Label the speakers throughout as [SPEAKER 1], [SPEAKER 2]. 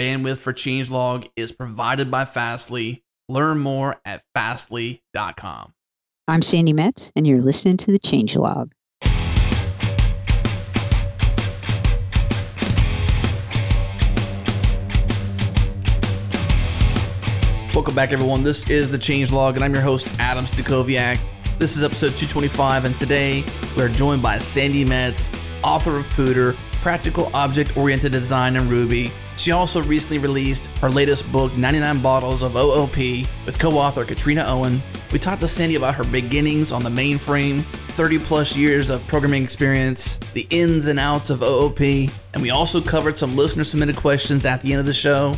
[SPEAKER 1] bandwidth for changelog is provided by Fastly. Learn more at fastly.com.
[SPEAKER 2] I'm Sandi Metz, and you're listening to the Changelog.
[SPEAKER 1] Welcome back, everyone. This is the Changelog, and I'm your host, Adam Stacoviak. This is episode 225, and today we're joined by Sandi Metz, author of Pooter, Practical Object Oriented Design in Ruby. She also recently released her latest book, 99 Bottles of OOP, with co author Katrina Owen. We talked to Sandi about her beginnings on the mainframe, 30 plus years of programming experience, the ins and outs of OOP, and we also covered some listener submitted questions at the end of the show.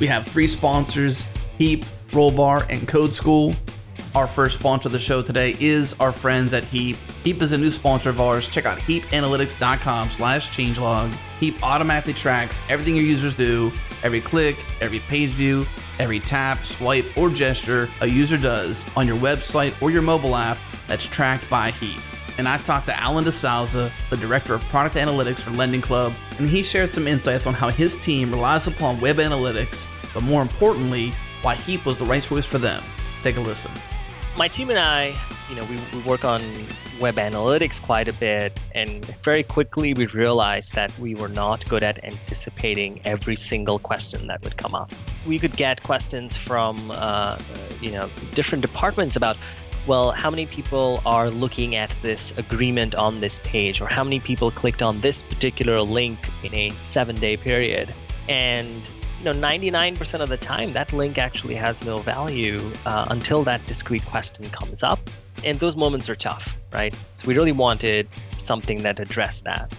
[SPEAKER 1] We have three sponsors Heap, Rollbar, and Code School. Our first sponsor of the show today is our friends at Heap. Heap is a new sponsor of ours. Check out heapanalytics.com slash changelog. Heap automatically tracks everything your users do, every click, every page view, every tap, swipe, or gesture a user does on your website or your mobile app that's tracked by Heap. And I talked to Alan DeSouza, the director of product analytics for Lending Club, and he shared some insights on how his team relies upon web analytics, but more importantly, why Heap was the right choice for them. Take a listen.
[SPEAKER 3] My team and I, you know, we, we work on web analytics quite a bit, and very quickly we realized that we were not good at anticipating every single question that would come up. We could get questions from, uh, you know, different departments about, well, how many people are looking at this agreement on this page, or how many people clicked on this particular link in a seven-day period, and you know 99% of the time that link actually has no value uh, until that discrete question comes up. And those moments are tough right? So we really wanted something that addressed that.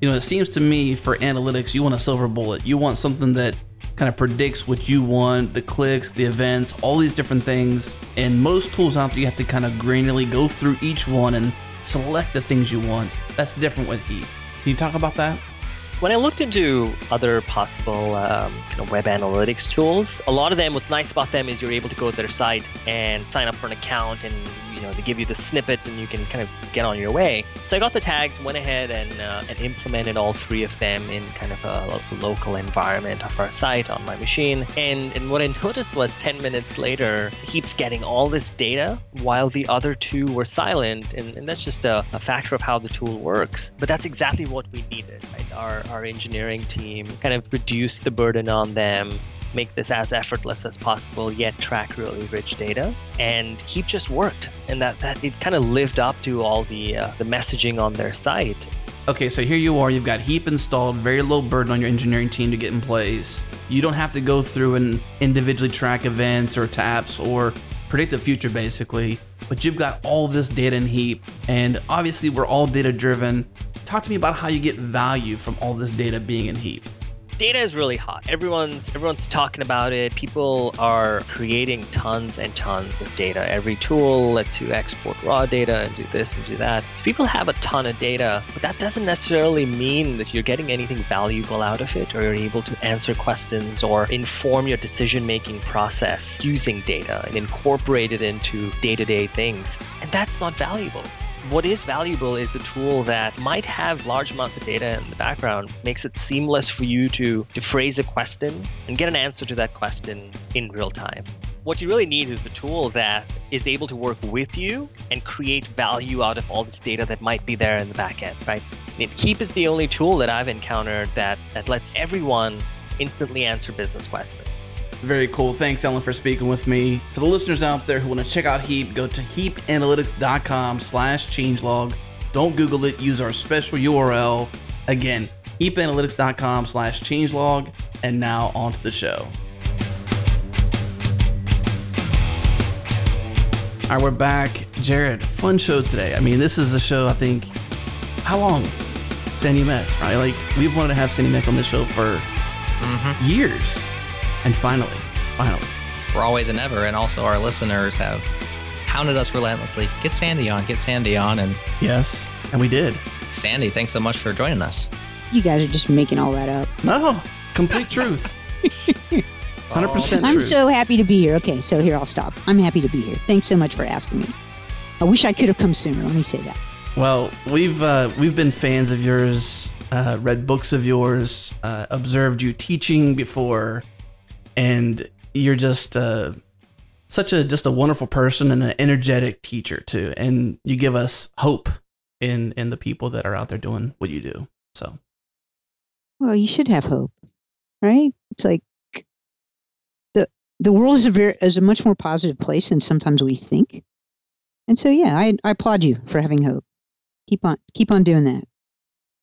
[SPEAKER 1] You know it seems to me for analytics you want a silver bullet. You want something that kind of predicts what you want the clicks the events all these different things. And most tools out there you have to kind of granularly go through each one and select the things you want. That's different with heap can you talk about that
[SPEAKER 3] when I looked into other possible um, kind of web analytics tools, a lot of them, what's nice about them is you're able to go to their site and sign up for an account and you know they give you the snippet and you can kind of get on your way. So I got the tags, went ahead and, uh, and implemented all three of them in kind of a, local environment of our site on my machine. And, and what I noticed was 10 minutes later, Heap's getting all this data while the other two were silent. And, and that's just a, a factor of how the tool works. But that's exactly what we needed. Right? Our, our engineering team kind of reduced the burden on them make this as effortless as possible, yet track really rich data. And Heap just worked, and that, that it kind of lived up to all the uh, the messaging on their site.
[SPEAKER 1] Okay, so here you are. You've got Heap installed, very low burden on your engineering team to get in place. You don't have to go through and individually track events or taps or predict the future, basically. But you've got all this data in Heap, and obviously we're all data driven. Talk to me about how you get value from all this data being in Heap
[SPEAKER 3] data is really hot. Everyone's everyone's talking about it. People are creating tons and tons of data. Every tool lets you export raw data and do this and do that. So people have a ton of data, but that doesn't necessarily mean that you're getting anything valuable out of it or you're able to answer questions or inform your decision-making process using data and incorporate it into day-to-day things. And that's not valuable what is valuable is the tool that might have large amounts of data in the background, makes it seamless for you to, to phrase a question and get an answer to that question in real time. What you really need is a tool that is able to work with you and create value out of all this data that might be there in the back end, right? Heap is the only tool that I've encountered that, that lets everyone instantly answer business questions.
[SPEAKER 1] Very cool. Thanks, Ellen, for speaking with me. For the listeners out there who want to check out Heap, go to heapanalytics.com slash changelog. Don't Google it. Use our special URL. Again, heapanalytics.com slash changelog. And now on to the show. All right, we're back. Jared, fun show today. I mean, this is a show, I think, how long? Sandi Metz, right? Like, we've wanted to have Sandi Metz on the show for mm-hmm. years. And finally, finally.
[SPEAKER 4] For always and ever. And also, our listeners have hounded us relentlessly. Get Sandi on, get Sandi on. And
[SPEAKER 1] yes, and we did.
[SPEAKER 4] Sandi, thanks so much for joining us.
[SPEAKER 2] You guys are just making all that up.
[SPEAKER 1] No, complete truth. 100%
[SPEAKER 2] I'm so happy to be here. Okay, so here I'll stop. I'm happy to be here. Thanks so much for asking me. I wish I could have come sooner. Let me say that.
[SPEAKER 1] Well, we've uh, we've been fans of yours uh, read books of yours, uh, observed you teaching before, and you're just uh, such a just a wonderful person and an energetic teacher too. And you give us hope in in the people that are out there doing what you do. So,
[SPEAKER 2] Well, you should have hope, right? It's like the the world is a very is a much more positive place than sometimes we think. And so, yeah, I, I applaud you for having hope. Keep on keep on doing that.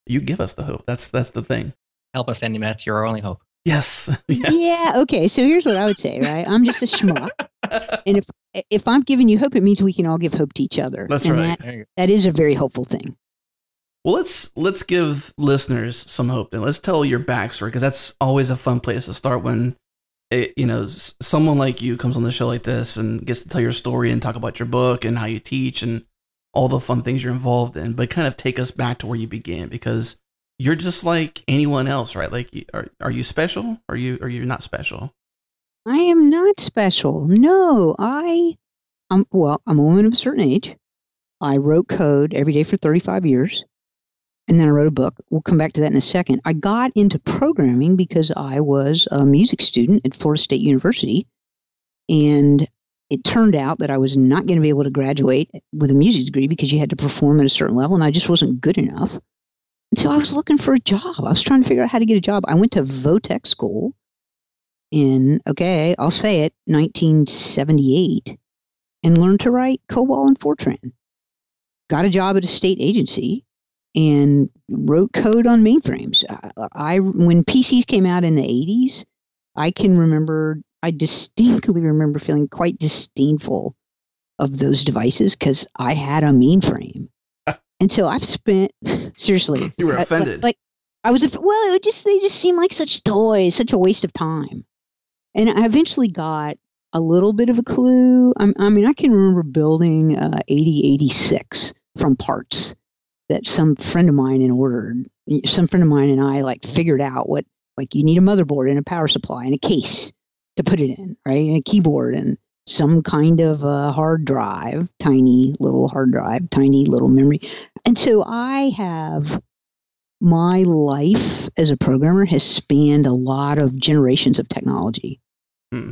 [SPEAKER 1] you give us the hope. That's that's the thing.
[SPEAKER 4] Help us, Sandi Metz. You're our only hope.
[SPEAKER 1] Yes. yes.
[SPEAKER 2] Yeah. Okay. So here's what I would say. Right. I'm just a schmuck, and if if I'm giving you hope, it means we can all give hope to each other.
[SPEAKER 1] That's
[SPEAKER 2] and
[SPEAKER 1] right.
[SPEAKER 2] That,
[SPEAKER 4] There you go.
[SPEAKER 2] that is a very hopeful thing.
[SPEAKER 1] Well, let's let's give listeners some hope. and let's tell your backstory because that's always a fun place to start when it, you know someone like you comes on the show like this and gets to tell your story and talk about your book and how you teach and all the fun things you're involved in. But kind of take us back to where you began because you're just like anyone else, right? Like, are are you special? Are you are you not special?
[SPEAKER 2] I am not special. No, I, I'm well. I'm a woman of a certain age. I wrote code every day for 35 years, and then I wrote a book. We'll come back to that in a second. I got into programming because I was a music student at Florida State University, and it turned out that I was not going to be able to graduate with a music degree because you had to perform at a certain level, and I just wasn't good enough. And so I was looking for a job. I was trying to figure out how to get a job. I went to Votech school in okay, I'll say it, 1978, and learned to write COBOL and Fortran. Got a job at a state agency and wrote code on mainframes. I, I when PCs came out in the 80s, I can remember. I distinctly remember feeling quite disdainful of those devices because I had a mainframe. And so I've spent seriously.
[SPEAKER 1] You were
[SPEAKER 2] I- like-
[SPEAKER 1] offended.
[SPEAKER 2] Like, I was well. It just they just seemed like such toys, such a waste of time. And I eventually got a little bit of a clue. I'm, I mean, I can remember building uh, 8086 from parts that some friend of mine had ordered. Some friend of mine and I like figured out what like you need a motherboard and a power supply and a case to put it in, right? And a keyboard and some kind of a hard drive, tiny little hard drive, tiny little memory. And so I have my life as a programmer has spanned a lot of generations of technology.
[SPEAKER 1] Hmm.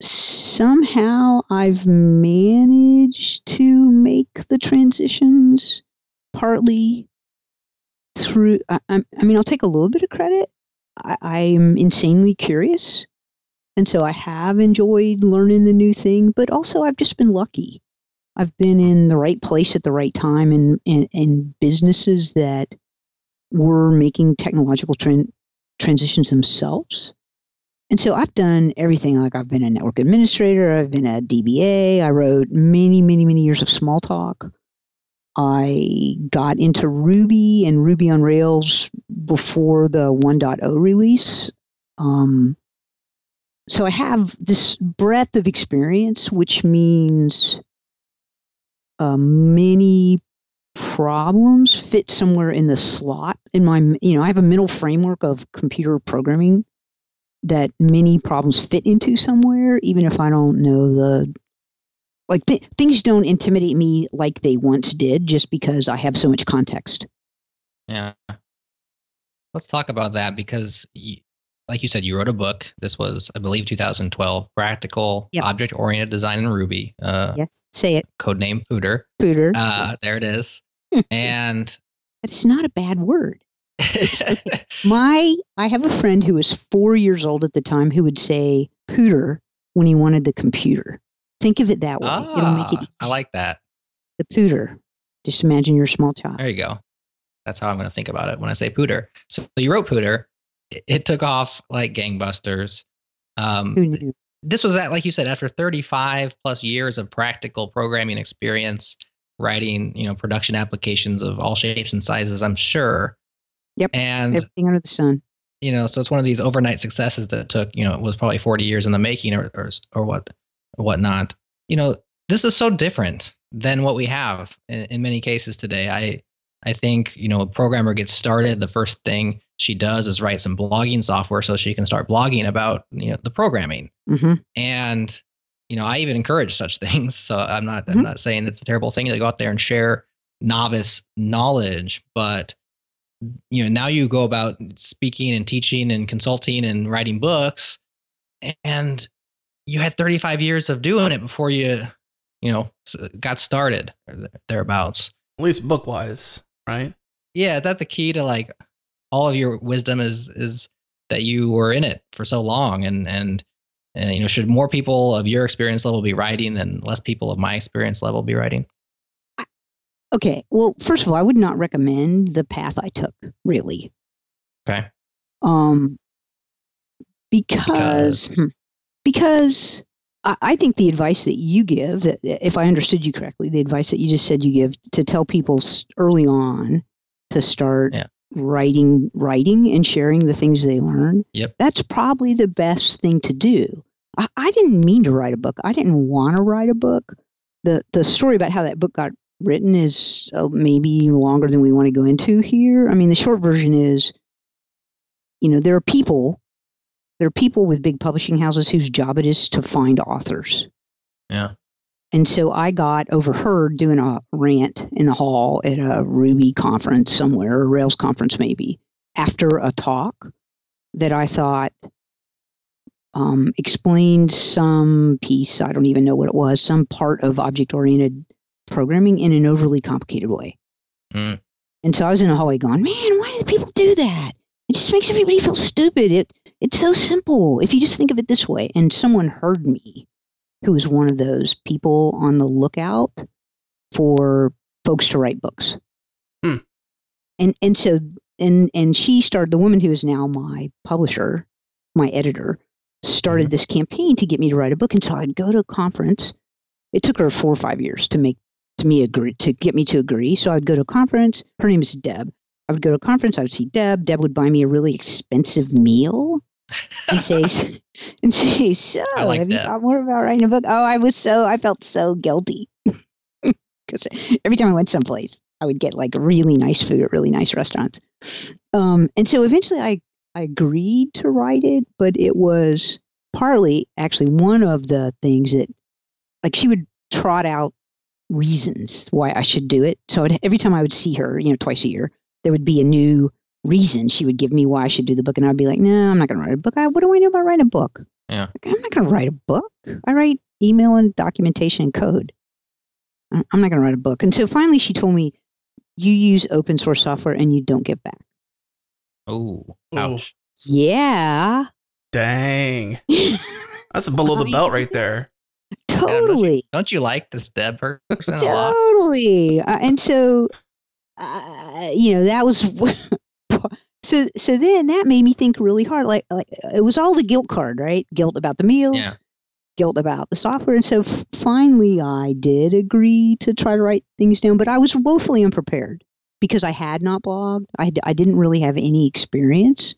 [SPEAKER 2] Somehow I've managed to make the transitions partly through, I, I mean, I'll take a little bit of credit. I, I'm insanely curious. And so I have enjoyed learning the new thing, but also I've just been lucky. I've been in the right place at the right time in, in, in businesses that were making technological tran- transitions themselves. And so I've done everything. Like I've been a network administrator, I've been a DBA, I wrote many, many, many years of Smalltalk. I got into Ruby and Ruby on Rails before the 1.0 release. Um, so I have this breadth of experience, which means uh, many problems fit somewhere in the slot in my you know i have a mental framework of computer programming that many problems fit into somewhere even if i don't know the like th- things don't intimidate me like they once did just because i have so much context
[SPEAKER 4] Yeah. Let's talk about that because, like you said, you wrote a book. This was, I believe, 2012. Practical
[SPEAKER 2] Yep.
[SPEAKER 4] object-oriented design in Ruby. Uh,
[SPEAKER 2] yes say it
[SPEAKER 4] Codename Pooter.
[SPEAKER 2] Pooter.
[SPEAKER 4] Uh, there it is. and
[SPEAKER 2] it's not a bad word my i have a friend who was four years old at the time who would say pooter when he wanted the computer think of it that way it'll make it
[SPEAKER 4] ah, I like that.
[SPEAKER 2] the pooter just imagine you're a small child
[SPEAKER 4] There you go. That's how I'm going to think about it when I say Pooter. So you wrote Pooter. It, took off like gangbusters. Um, this was at like you said after 35 plus years of practical programming experience writing you know production applications of all shapes and sizes i'm sure.
[SPEAKER 2] Yep,
[SPEAKER 4] and
[SPEAKER 2] everything under the sun.
[SPEAKER 4] you know so it's one of these overnight successes that took you know it was probably 40 years in the making or or, or what or whatnot. You know this is so different than what we have in, in many cases today. I i think you know a programmer gets started the first thing she does is write some blogging software so she can start blogging about you know the programming
[SPEAKER 2] hmm
[SPEAKER 4] and you know i even encourage such things so i'm not i'm
[SPEAKER 2] Mhm.
[SPEAKER 4] not saying it's a terrible thing to go out there and share novice knowledge but you know now you go about speaking and teaching and consulting and writing books and you had 35 years of doing it before you you know got started or thereabouts
[SPEAKER 1] At least book wise, right?
[SPEAKER 4] yeah is that the key to like all of your wisdom is is that you were in it for so long and and and you know should more people of your experience level be writing and less people of my experience level be writing
[SPEAKER 2] Okay. Well, first of all, I would not recommend the path I took, really.
[SPEAKER 4] okay
[SPEAKER 2] Um, because
[SPEAKER 4] Because?
[SPEAKER 2] hmm, because I, I think the advice that you give, that- if I understood you correctly, the advice that you just said you give to tell people early on to start
[SPEAKER 4] Yeah.
[SPEAKER 2] Writing, writing and sharing the things they learn.
[SPEAKER 4] Yep.
[SPEAKER 2] That's probably the best thing to do. I, I didn't mean to write a book. I didn't want to write a book. The the story about how that book got written is uh, maybe longer than we want to go into here. I mean, the short version is, you know, there are people, there are people with big publishing houses whose job it is to find authors.
[SPEAKER 4] yeah
[SPEAKER 2] And so I got overheard doing a rant in the hall at a Ruby conference somewhere, a Rails conference maybe, after a talk that I thought um, explained some piece, I don't even know what it was, some part of object oriented programming in an overly complicated way.
[SPEAKER 4] Mm.
[SPEAKER 2] And so I was in the hallway going, man, why do people do that? It just makes everybody feel stupid. It it's so simple if you just think of it this way. And someone heard me who was one of those people on the lookout for folks to write books.
[SPEAKER 1] Hmm.
[SPEAKER 2] And and so and and she started the woman who is now my publisher, my editor, started
[SPEAKER 4] Mhm.
[SPEAKER 2] this campaign to get me to write a book. And so I'd go to a conference. It took her four or five years to make to me agree to get me to agree. So I'd go to a conference. Her name is Deb. I would go to a conference. I would see Deb. Deb would buy me a really expensive meal and say, and say, so
[SPEAKER 4] I like
[SPEAKER 2] have you thought more about writing a book? Oh, I was so I felt so guilty because every time I went someplace, I would get like really nice food at really nice restaurants. Um, and so eventually, I I agreed to write it, but it was partly actually one of the things that, like, she would trot out reasons why I should do it. So every time I would see her, you know, twice a year, there would be a new reason she would give me why I should do the book, and I'd be like, no, I'm not going to write a book. I, what do I know about writing a book?
[SPEAKER 4] Yeah.
[SPEAKER 2] Like, I'm not going to write a book. I write email and documentation and code. I- I'm not going to write a book. And so finally, she told me, you use open source software and you don't get back.
[SPEAKER 4] oh ouch
[SPEAKER 2] Yeah.
[SPEAKER 1] Dang. That's below the belt right there.
[SPEAKER 2] totally.
[SPEAKER 4] don't you like this deb person a lot
[SPEAKER 2] Totally. Uh, and so, uh, you know, that was so. So then that made me think really hard. Like, like it was all the guilt card, right? Guilt about the meals,
[SPEAKER 4] Yeah.
[SPEAKER 2] guilt about the software. And so finally, I did agree to try to write things down, but I was woefully unprepared because I had not blogged. I I didn't really have any experience.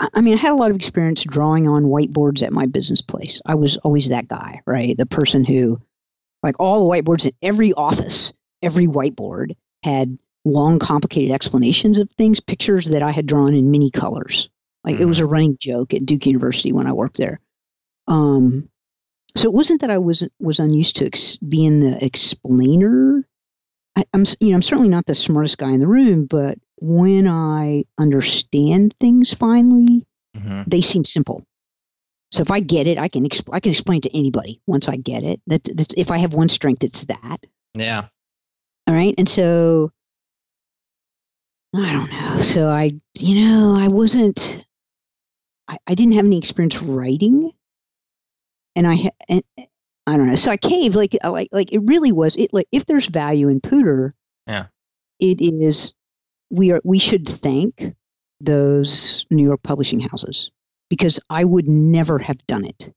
[SPEAKER 2] I mean, I had a lot of experience drawing on whiteboards at my business place. I was always that guy, right? The person who like all the whiteboards in every office, every whiteboard had long, complicated explanations of things, pictures that I had drawn in many colors. Like it was a running joke at Duke University when I worked there. Um, so it wasn't that I was was unused to ex- being the explainer. I, I'm you know I'm certainly not the smartest guy in the room, but when I understand things finally,
[SPEAKER 4] Mhm.
[SPEAKER 2] they seem simple. So if I get it, I can exp- I can explain to anybody once I get it. That that's, if I have one strength, it's that.
[SPEAKER 4] yeah
[SPEAKER 2] All right, and so I don't know. So I, you know, I wasn't. I, I didn't have any experience writing, and I ha- and I don't know. So I caved. Like like like it really was. It like if there's value in Pooter,
[SPEAKER 4] Yeah.
[SPEAKER 2] it is. We are we should thank those New York publishing houses because I would never have done it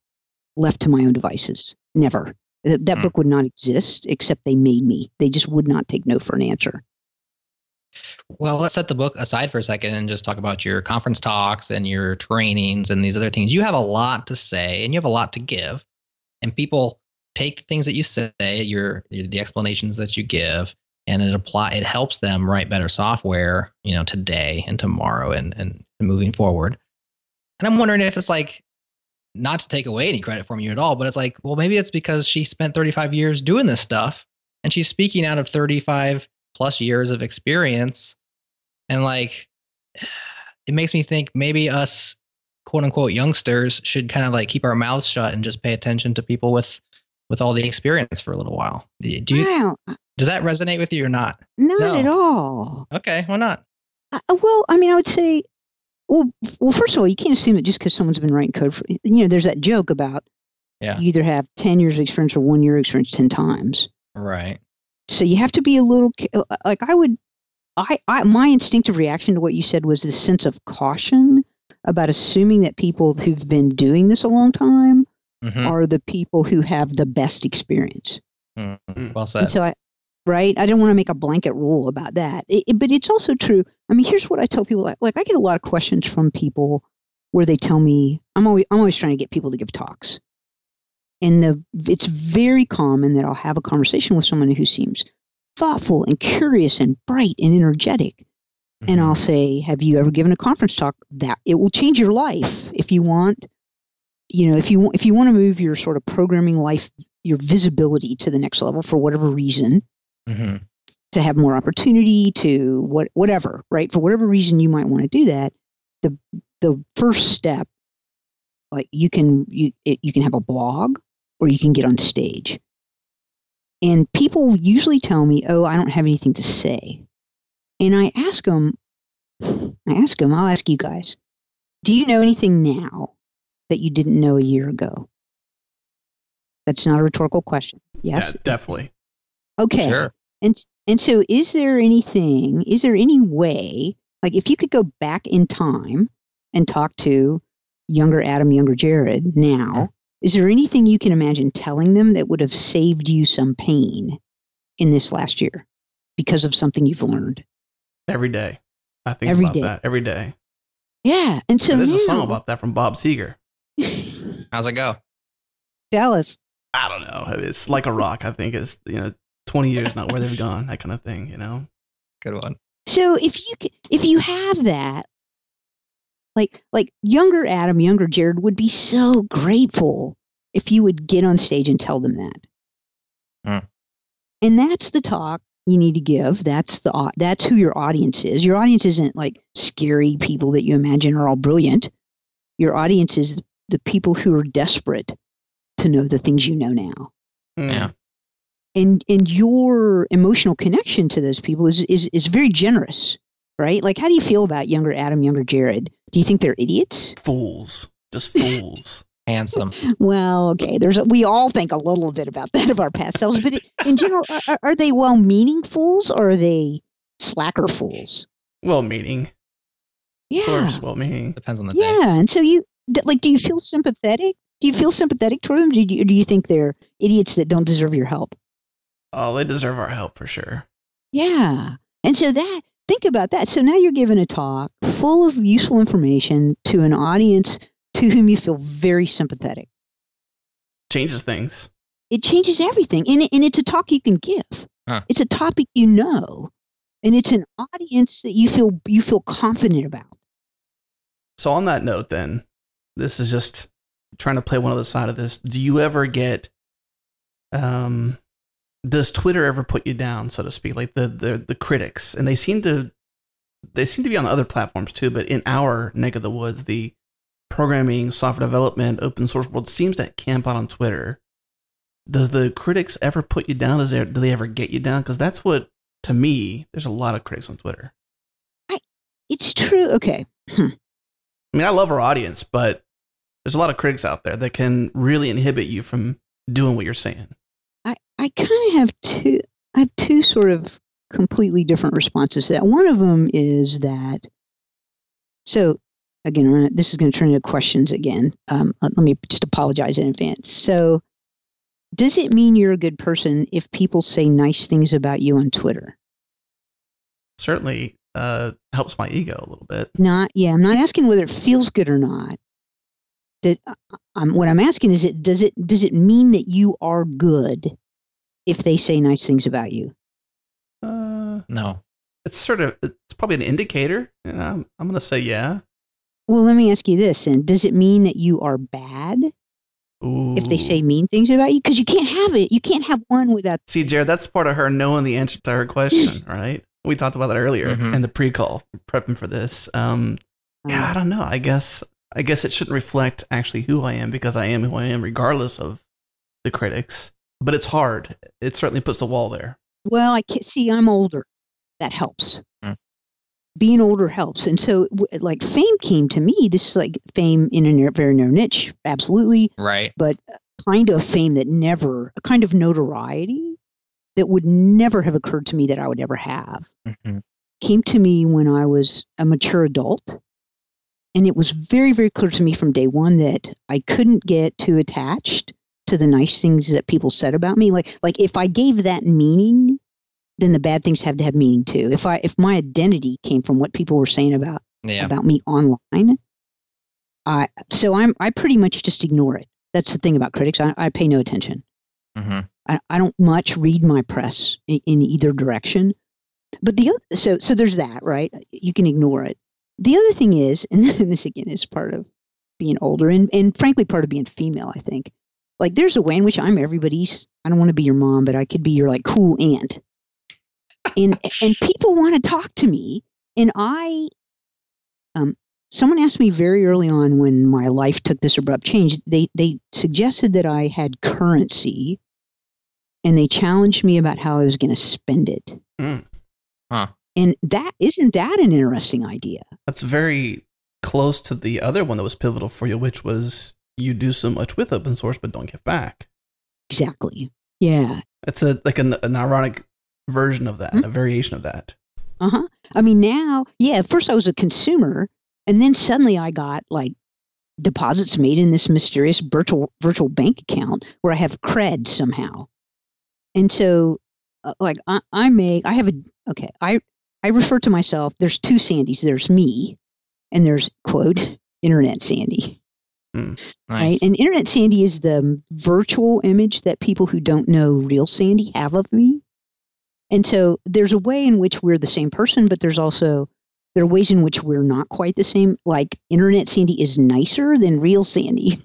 [SPEAKER 2] left to my own devices. Never. That, that
[SPEAKER 4] Hmm.
[SPEAKER 2] book would not exist except they made me. They just would not take no for an answer.
[SPEAKER 4] Well, let's set the book aside for a second and just talk about your conference talks and your trainings and these other things. You have a lot to say and you have a lot to give, and people take the things that you say, your, your the explanations that you give, and it apply. It helps them write better software, you know, today and tomorrow and and moving forward. And I'm wondering if it's like not to take away any credit from you at all, but it's like, well, maybe it's because she spent 35 years doing this stuff and she's speaking out of 35 plus years of experience and like it makes me think maybe us quote unquote youngsters should kind of like keep our mouths shut and just pay attention to people with with all the experience for a little while. Do you,
[SPEAKER 2] Wow,
[SPEAKER 4] does that resonate with you or not?
[SPEAKER 2] not
[SPEAKER 4] No.
[SPEAKER 2] at all.
[SPEAKER 4] Okay, why not?
[SPEAKER 2] Uh, well, I mean, I would say, well, well, first of all, you can't assume that just because someone's been writing code for, you know, there's that joke about
[SPEAKER 4] Yeah.
[SPEAKER 2] you either have 10 years of experience or one year of experience 10 times.
[SPEAKER 4] Right.
[SPEAKER 2] So you have to be a little, uh, like, I would, I, I, my instinctive reaction to what you said was this sense of caution about assuming that people who've been doing this a long time
[SPEAKER 4] Mhm.
[SPEAKER 2] are the people who have the best experience.
[SPEAKER 4] Mm,
[SPEAKER 1] Mm.
[SPEAKER 4] Well
[SPEAKER 2] And so I, right? I don't want to make a blanket rule about that. It- it- but it's also true. I mean, here's what I tell people. Like, like I get a lot of questions from people where they tell me I'm always I'm always trying to get people to give talks, and the it's very common that I'll have a conversation with someone who seems thoughtful and curious and bright and energetic, and
[SPEAKER 4] Mhm.
[SPEAKER 2] I'll say, "Have you ever given a conference talk that it will change your life if you want?" You know, if you if you want to move your sort of programming life, your visibility to the next level for whatever reason,
[SPEAKER 4] Mhm.
[SPEAKER 2] to have more opportunity to what whatever right for whatever reason you might want to do that the the first step like you can you it, you can have a blog or you can get on stage. And people usually tell me oh i don't have anything to say. And i ask them i ask them i'll ask you guys do you know anything now that you didn't know a year ago? That's not a rhetorical question. Yes?
[SPEAKER 1] Yeah, definitely.
[SPEAKER 2] okay.
[SPEAKER 4] Sure.
[SPEAKER 2] and and so is there anything is there any way like if you could go back in time and talk to younger Adam, younger Jared now, mm-hmm. Is there anything you can imagine telling them that would have saved you some pain in this last year because of something you've learned?
[SPEAKER 1] Every day. I think
[SPEAKER 2] Every
[SPEAKER 1] about
[SPEAKER 2] day.
[SPEAKER 1] that every day.
[SPEAKER 2] Yeah. And so
[SPEAKER 1] And there's a song about that from Bob Seger.
[SPEAKER 4] How's it go?
[SPEAKER 2] Dallas.
[SPEAKER 1] I don't know. It's like a rock. I think it's you know, twenty years not where they've gone. That kind of thing. You know.
[SPEAKER 4] Good one.
[SPEAKER 2] So if you if you have that, like like younger Adam, younger Jared would be so grateful if you would get on stage and tell them that.
[SPEAKER 4] Hmm.
[SPEAKER 2] And that's the talk you need to give. That's the that's who your audience is. Your audience isn't like scary people that you imagine are all brilliant. Your audience is the people who are desperate to know the things you know now
[SPEAKER 1] Mm.
[SPEAKER 4] Yeah.
[SPEAKER 2] and and your emotional connection to those people is is is very generous right like how do you feel about younger adam younger jared do you think they're idiots
[SPEAKER 1] Fools. Just fools.
[SPEAKER 4] Handsome.
[SPEAKER 2] well okay there's a, we all think a little bit about that of our past selves but in general are- are, are they well-meaning fools or are they slacker fools
[SPEAKER 1] well meaning.
[SPEAKER 2] yeah
[SPEAKER 1] Of course, well meaning.
[SPEAKER 4] Depends on the day.
[SPEAKER 2] yeah and so you like do you feel sympathetic do you feel sympathetic toward them do you, do you think they're idiots that don't deserve your help
[SPEAKER 1] Oh, they deserve our help for sure.
[SPEAKER 2] Yeah. And so that, think about that. So now you're giving a talk full of useful information to an audience to whom you feel very sympathetic.
[SPEAKER 1] Changes things.
[SPEAKER 2] It changes everything. And, and it's a talk you can give.
[SPEAKER 4] Huh.
[SPEAKER 2] It's a topic you know. And it's an audience that you feel you feel confident about.
[SPEAKER 1] So on that note, then, this is just trying to play one other side of this. Do you ever get, um, does Twitter ever put you down, so to speak, like the the the critics? And they seem to, they seem to be on the other platforms too. But in our neck of the woods, the programming, software development, open source world seems to camp out on Twitter. Does the critics ever put you down? Does they, do they ever get you down? Because that's what, to me, there's a lot of critics on Twitter.
[SPEAKER 2] I, It's true. Okay. Hmm.
[SPEAKER 1] I mean, I love our audience, but there's a lot of critics out there that can really inhibit you from doing what you're saying.
[SPEAKER 2] I, kind of have two I have two sort of completely different responses to that. One of them is that so again this is going to turn into questions again. Um, let let me just apologize in advance. So does it mean you're a good person if people say nice things about you on Twitter?
[SPEAKER 1] Certainly uh, helps my ego a little bit.
[SPEAKER 2] Not yeah. I'm not asking whether it feels good or not. That um, what I'm asking is it does it does it mean that you are good if they say nice things about you?
[SPEAKER 1] Uh,
[SPEAKER 4] No.
[SPEAKER 1] it's sort of it's probably an indicator. You I'm, I'm gonna say yeah.
[SPEAKER 2] Well, let me ask you this then. Does it mean that you are bad if they say mean things about you? Because you can't have it. You can't have one without.
[SPEAKER 1] See, Jared, that's part of her knowing the answer to her question, right? We talked about that earlier
[SPEAKER 4] Mhm.
[SPEAKER 1] in the pre-call, prepping for this. Um, yeah, I
[SPEAKER 2] Um,
[SPEAKER 1] don't know. I guess I guess it shouldn't reflect actually who I am because I am who I am, regardless of the critics. But it's hard. It certainly puts the wall there.
[SPEAKER 2] well, I can't see. I'm older. That helps.
[SPEAKER 4] Hmm.
[SPEAKER 2] Being older helps, and so like fame came to me. This is like fame in a nar- very narrow niche, absolutely,
[SPEAKER 4] Right.
[SPEAKER 2] but kind of fame that never, a kind of notoriety that would never have occurred to me that I would ever have.
[SPEAKER 4] Mhm.
[SPEAKER 2] came to me when I was a mature adult. And it was very, very clear to me from day one that I couldn't get too attached to the nice things that people said about me. Like, like if I gave that meaning, then the bad things have to have meaning too. If I, if my identity came from what people were saying about
[SPEAKER 4] Yeah.
[SPEAKER 2] about me online, I so I'm I pretty much just ignore it. That's the thing about critics. I, I pay no attention.
[SPEAKER 4] hmm
[SPEAKER 2] I, I don't much read my press in, in either direction. But the other, so so there's that right. You can ignore it. The other thing is, and this again is part of being older, and and frankly part of being female. I think like there's a way in which I'm everybody's. I don't want to be your mom, but I could be your like cool aunt. And and people want to talk to me, and I, um, someone asked me very early on when my life took this abrupt change. They they suggested that I had currency and they challenged me about how I was going to spend it.
[SPEAKER 1] Mm.
[SPEAKER 4] Huh.
[SPEAKER 2] And that isn't that an interesting idea?
[SPEAKER 1] That's very close to the other one that was pivotal for you, which was you do so much with open source but don't give back.
[SPEAKER 2] Exactly. Yeah.
[SPEAKER 1] It's a like an, an ironic version of that,
[SPEAKER 2] Hmm.
[SPEAKER 1] a variation of that.
[SPEAKER 2] Uh huh. I mean, now, yeah. At first, I was a consumer, and then suddenly I got like deposits made in this mysterious virtual virtual bank account where I have cred somehow. And so, uh, like, I, I make I have a okay. I I refer to myself. There's two Sandis. There's me, and there's quote Internet Sandi. Hmm.
[SPEAKER 4] Nice.
[SPEAKER 2] right? And Internet Sandi is the virtual image that people who don't know real Sandi have of me. And so there's a way in which we're the same person, but there's also there are ways in which we're not quite the same. Like Internet Sandi is nicer than real Sandi.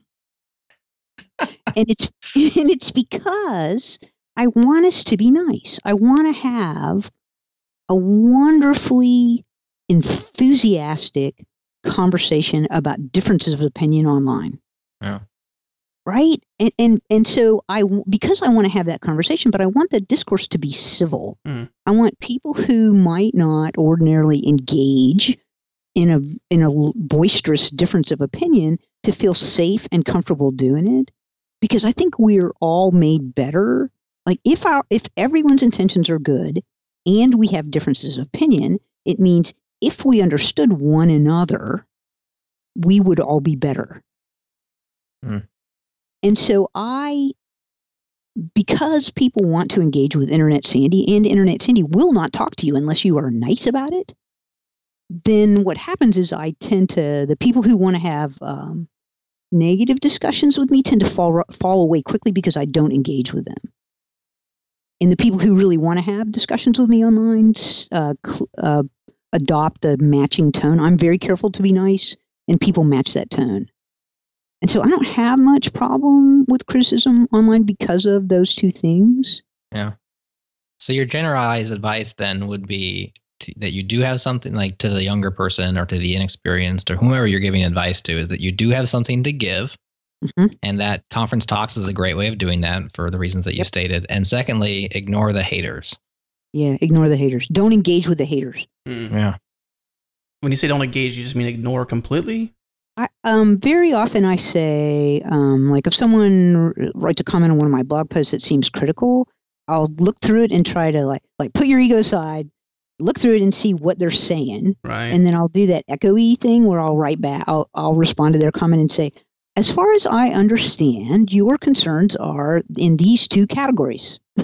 [SPEAKER 2] and it's and it's because I want us to be nice. I want to have a wonderfully enthusiastic conversation about differences of opinion online.
[SPEAKER 4] Yeah.
[SPEAKER 2] Right? And and and so I because I want to have that conversation, but I want the discourse to be civil.
[SPEAKER 1] Mm.
[SPEAKER 2] I want people who might not ordinarily engage in a in a boisterous difference of opinion to feel safe and comfortable doing it because I think we're all made better. Like if our if everyone's intentions are good and we have differences of opinion, it means if we understood one another, we would all be better.
[SPEAKER 4] Hmm.
[SPEAKER 2] And so I because people want to engage with Internet Sandi and Internet Sandi will not talk to you unless you are nice about it, then what happens is I tend to, the people who want to have um, negative discussions with me tend to fall, fall away quickly because I don't engage with them. And the people who really want to have discussions with me online uh, cl- uh, adopt a matching tone. I'm very careful to be nice, and people match that tone. And so I don't have much problem with criticism online because of those two things. Yeah.
[SPEAKER 4] So your generalized advice then would be to, that you do have something like to the younger person or to the inexperienced or whomever you're giving advice to is that you do have something to give.
[SPEAKER 2] Mhm.
[SPEAKER 4] And that conference talks is a great way of doing that for the reasons that you
[SPEAKER 2] Yep.
[SPEAKER 4] stated. And secondly, ignore the haters.
[SPEAKER 2] Yeah, ignore the haters. Don't engage with the haters.
[SPEAKER 1] Mm.
[SPEAKER 4] Yeah.
[SPEAKER 1] When you say don't engage, you just mean ignore completely?
[SPEAKER 2] I, um, very often I say, um, like if someone writes a comment on one of my blog posts that seems critical, I'll look through it and try to like, like put your ego aside, look through it and see what they're saying,
[SPEAKER 1] Right.
[SPEAKER 2] and then I'll do that echoey thing where I'll write back, I'll, I'll respond to their comment and say, as far as I understand, your concerns are in these two categories.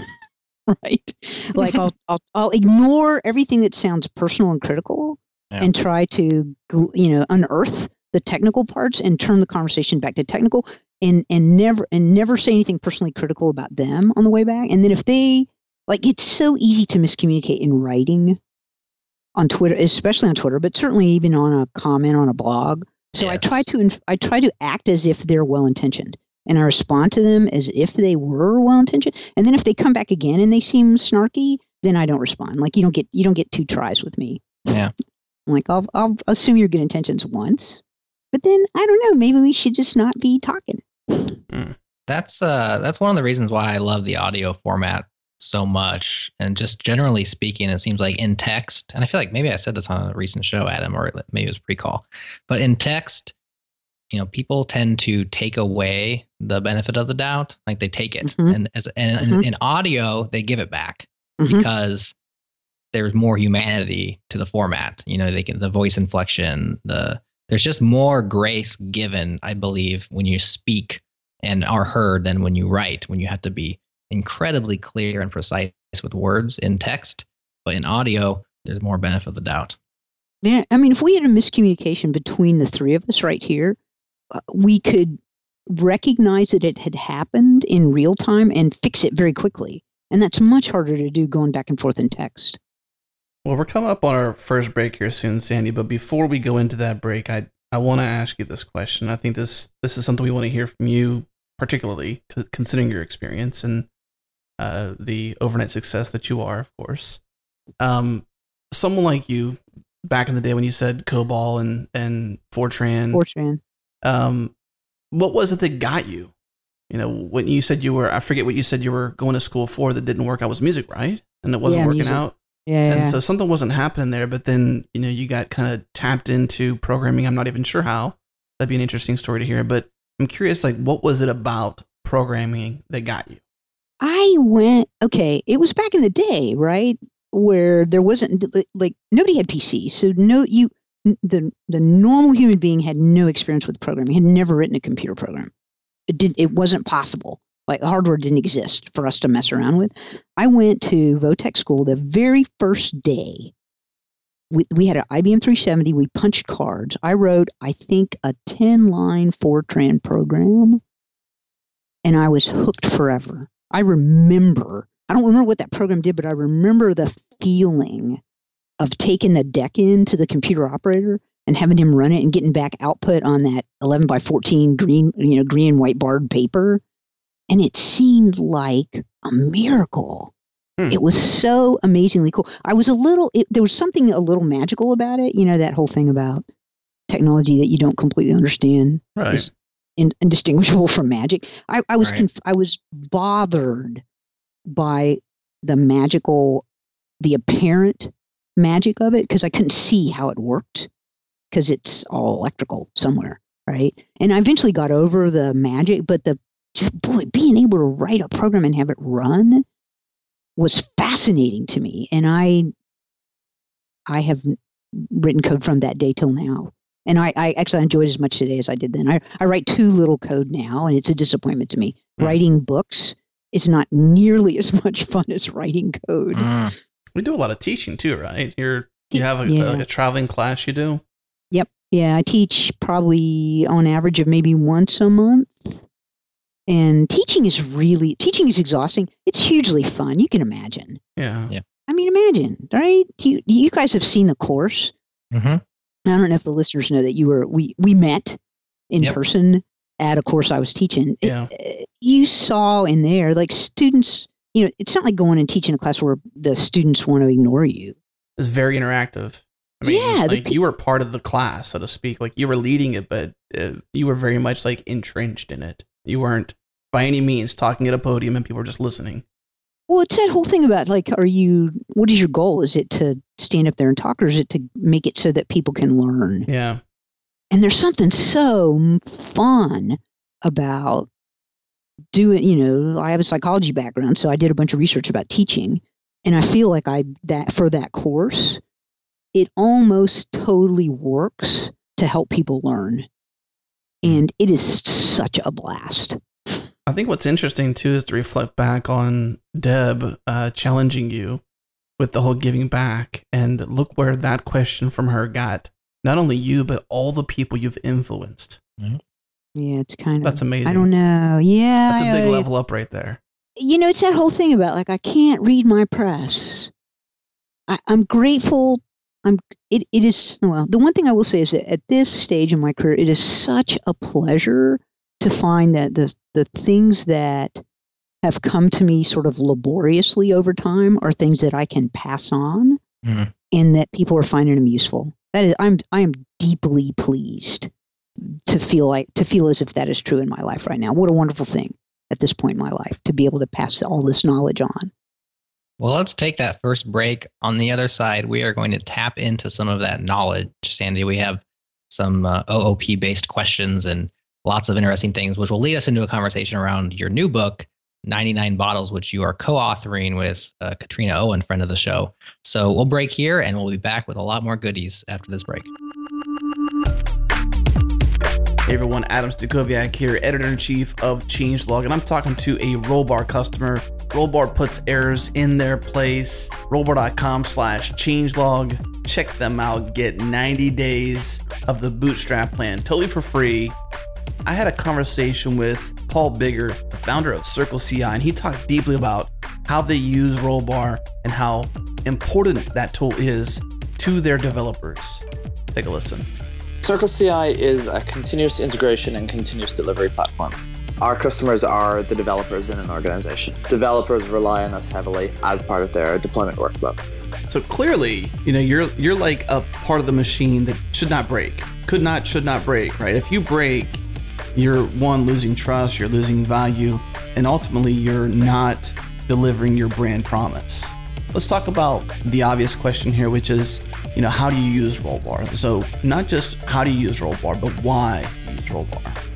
[SPEAKER 2] right? Like I'll, I'll I'll ignore everything that sounds personal and critical
[SPEAKER 4] Yeah.
[SPEAKER 2] and try to you know unearth the technical parts and turn the conversation back to technical and and never and never say anything personally critical about them on the way back. And then if they like it's so easy to miscommunicate in writing on Twitter, especially on Twitter, but certainly even on a comment on a blog. So I try to I try to act as if they're well intentioned, and I respond to them as if they were well intentioned. And then if they come back again and they seem snarky, then I don't respond. Like you don't get you don't get two tries with me.
[SPEAKER 4] Yeah.
[SPEAKER 2] I'm like I'll I'll assume your good intentions once, but then I don't know. Maybe we should just not be talking.
[SPEAKER 4] That's uh that's one of the reasons why I love the audio format so much. And just generally speaking, it seems like in text, and I feel like maybe I said this on a recent show, Adam, or maybe it was pre-call, but in text, you know, people tend to take away the benefit of the doubt, like they take it,
[SPEAKER 2] Mhm.
[SPEAKER 4] and as and
[SPEAKER 2] Mhm.
[SPEAKER 4] in, audio, they give it back
[SPEAKER 2] Mhm.
[SPEAKER 4] because there's more humanity to the format. You know, they get the voice inflection, the there's just more grace given, I believe, when you speak and are heard than when you write, when you have to be incredibly clear and precise with words in text. But in audio, there's more benefit of the doubt.
[SPEAKER 2] Yeah, I mean, if we had a miscommunication between the three of us right here, we could recognize that it had happened in real time and fix it very quickly. And that's much harder to do going back and forth in text.
[SPEAKER 1] Well, we're coming up on our first break here soon, Sandi. But before we go into that break, I I want to ask you this question. I think this this is something we want to hear from you, particularly c- considering your experience and uh, the overnight success that you are, of course. Um, someone like you, back in the day when you said COBOL and and Fortran,
[SPEAKER 2] Fortran.
[SPEAKER 1] Um, what was it that got you? You know, when you said you were, I forget what you said you were going to school for that didn't work out was music, right? And it wasn't
[SPEAKER 2] Yeah,
[SPEAKER 1] working
[SPEAKER 2] music.
[SPEAKER 1] out.
[SPEAKER 2] Yeah.
[SPEAKER 1] And so something wasn't happening there, but then, you know, you got kind of tapped into programming. I'm not even sure how. That'd be an interesting story to hear. But I'm curious, like, what was it about programming that got you?
[SPEAKER 2] I went, okay, it was back in the day, right? Where there wasn't, like, nobody had PCs. So, no, you, the, the normal human being had no experience with programming, had never written a computer program. It, did, it wasn't possible. Like, hardware didn't exist for us to mess around with. I went to Votech school the very first day. We, we had an IBM 370. We punched cards. I wrote, I think, a 10 line Fortran program, and I was hooked forever. I remember, I don't remember what that program did, but I remember the feeling of taking the deck in to the computer operator and having him run it and getting back output on that 11 by 14 green, you know, green and white barred paper. And it seemed like a miracle.
[SPEAKER 1] Hmm.
[SPEAKER 2] It was so amazingly cool. I was a little, it, there was something a little magical about it. You know, that whole thing about technology that you don't completely understand
[SPEAKER 1] Right.
[SPEAKER 2] is in, indistinguishable from magic. I, I was
[SPEAKER 4] Right.
[SPEAKER 2] conf- I was bothered by the magical, the apparent magic of it because I couldn't see how it worked because it's all electrical somewhere, right? And I eventually got over the magic, but the boy, being able to write a program and have it run was fascinating to me, and I I have written code from that day till now. And I, I actually enjoy it as much today as I did then. I, I write too little code now, and it's a disappointment to me.
[SPEAKER 1] Hmm.
[SPEAKER 2] Writing books is not nearly as much fun as writing code.
[SPEAKER 4] Mm.
[SPEAKER 1] We do a lot of teaching too, right? You're you have a,
[SPEAKER 2] Yeah.
[SPEAKER 1] a, a traveling class you do.
[SPEAKER 2] Yep. Yeah, I teach probably on average of maybe once a month. And teaching is really teaching is exhausting. It's hugely fun. You can imagine.
[SPEAKER 1] Yeah.
[SPEAKER 4] Yeah.
[SPEAKER 2] I mean, imagine, right? You, you guys have seen the course.
[SPEAKER 4] hmm
[SPEAKER 2] I don't know if the listeners know that you were we we met in
[SPEAKER 4] Yep.
[SPEAKER 2] person at a course I was teaching.
[SPEAKER 1] Yeah.
[SPEAKER 2] uh, you saw in there like students. You know, it's not like going and teaching a class where the students want to ignore you.
[SPEAKER 1] It's very interactive. I mean,
[SPEAKER 2] Yeah,
[SPEAKER 1] like
[SPEAKER 2] pe-
[SPEAKER 1] you were part of the class, so to speak. Like you were leading it, but uh, you were very much like entrenched in it. You weren't by any means talking at a podium and people were just listening.
[SPEAKER 2] Well, it's that whole thing about like, are you? What is your goal? Is it to stand up there and talk, or is it to make it so that people can learn?
[SPEAKER 1] Yeah.
[SPEAKER 2] And there's something so fun about doing. You know, I have a psychology background, so I did a bunch of research about teaching, and I feel like I that for that course, it almost totally works to help people learn, and it is such a blast.
[SPEAKER 1] I think what's interesting too is to reflect back on Deb uh, challenging you with the whole giving back, and look where that question from her got not only you but all the people you've influenced.
[SPEAKER 2] Yeah, it's kind of.
[SPEAKER 1] That's amazing.
[SPEAKER 2] I don't know. Yeah,
[SPEAKER 1] That's a big
[SPEAKER 2] I-
[SPEAKER 1] level up right there.
[SPEAKER 2] you know, it's that whole thing about like I can't read my press. I, I'm grateful. I'm. It, it is well. The one thing I will say is that at this stage in my career, it is such a pleasure to find that the the things that have come to me sort of laboriously over time are things that I can pass on
[SPEAKER 4] Mhm.
[SPEAKER 2] and that people are finding them useful. That is I'm I am deeply pleased to feel like to feel as if that is true in my life right now. What a wonderful thing at this point in my life to be able to pass all this knowledge on.
[SPEAKER 4] Well, let's take that first break. On the other side, we are going to tap into some of that knowledge, Sandi. We have some uh, OOP based questions and lots of interesting things, which will lead us into a conversation around your new book, 99 Bottles, which you are co authoring with uh, Katrina Owen, friend of the show. So we'll break here and we'll be back with a lot more goodies after this break.
[SPEAKER 1] Hey everyone, Adam Stacoviak here, editor in chief of Changelog, and I'm talking to a Rollbar customer. Rollbar puts errors in their place. Rollbar.com slash changelog. Check them out. Get 90 days of the bootstrap plan totally for free. I had a conversation with Paul Biggar, the founder of Circle CI, and he talked deeply about how they use Rollbar and how important that tool is to their developers. Take a listen.
[SPEAKER 5] Circle CI is a continuous integration and continuous delivery platform. Our customers are the developers in an organization. Developers rely on us heavily as part of their deployment workflow.
[SPEAKER 1] So clearly, you know, you're you're like a part of the machine that should not break. Could not, should not break, right? If you break, you're one losing trust, you're losing value, and ultimately you're not delivering your brand promise. Let's talk about the obvious question here, which is, you know, how do you use Rollbar? So not just how do you use Rollbar, but why use Rollbar?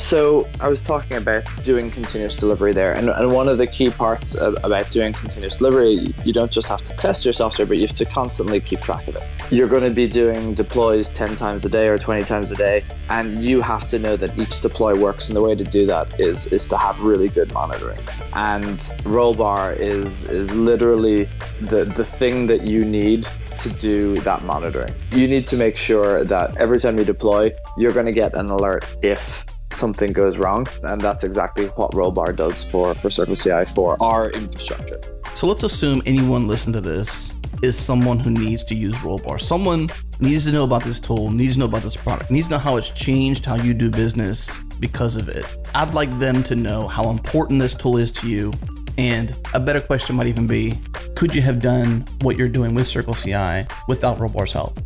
[SPEAKER 5] So I was talking about doing continuous delivery there, and, and one of the key parts of, about doing continuous delivery, you don't just have to test your software, but you have to constantly keep track of it. You're going to be doing deploys 10 times a day or 20 times a day, and you have to know that each deploy works. And the way to do that is is to have really good monitoring. And Rollbar is is literally the the thing that you need to do that monitoring. You need to make sure that every time you deploy, you're going to get an alert if something goes wrong. And that's exactly what Rollbar does for, for Circle CI for our infrastructure.
[SPEAKER 1] So let's assume anyone listening to this is someone who needs to use Rollbar. Someone needs to know about this tool, needs to know about this product, needs to know how it's changed how you do business because of it. I'd like them to know how important this tool is to you. And a better question might even be could you have done what you're doing with Circle CI without Rollbar's help?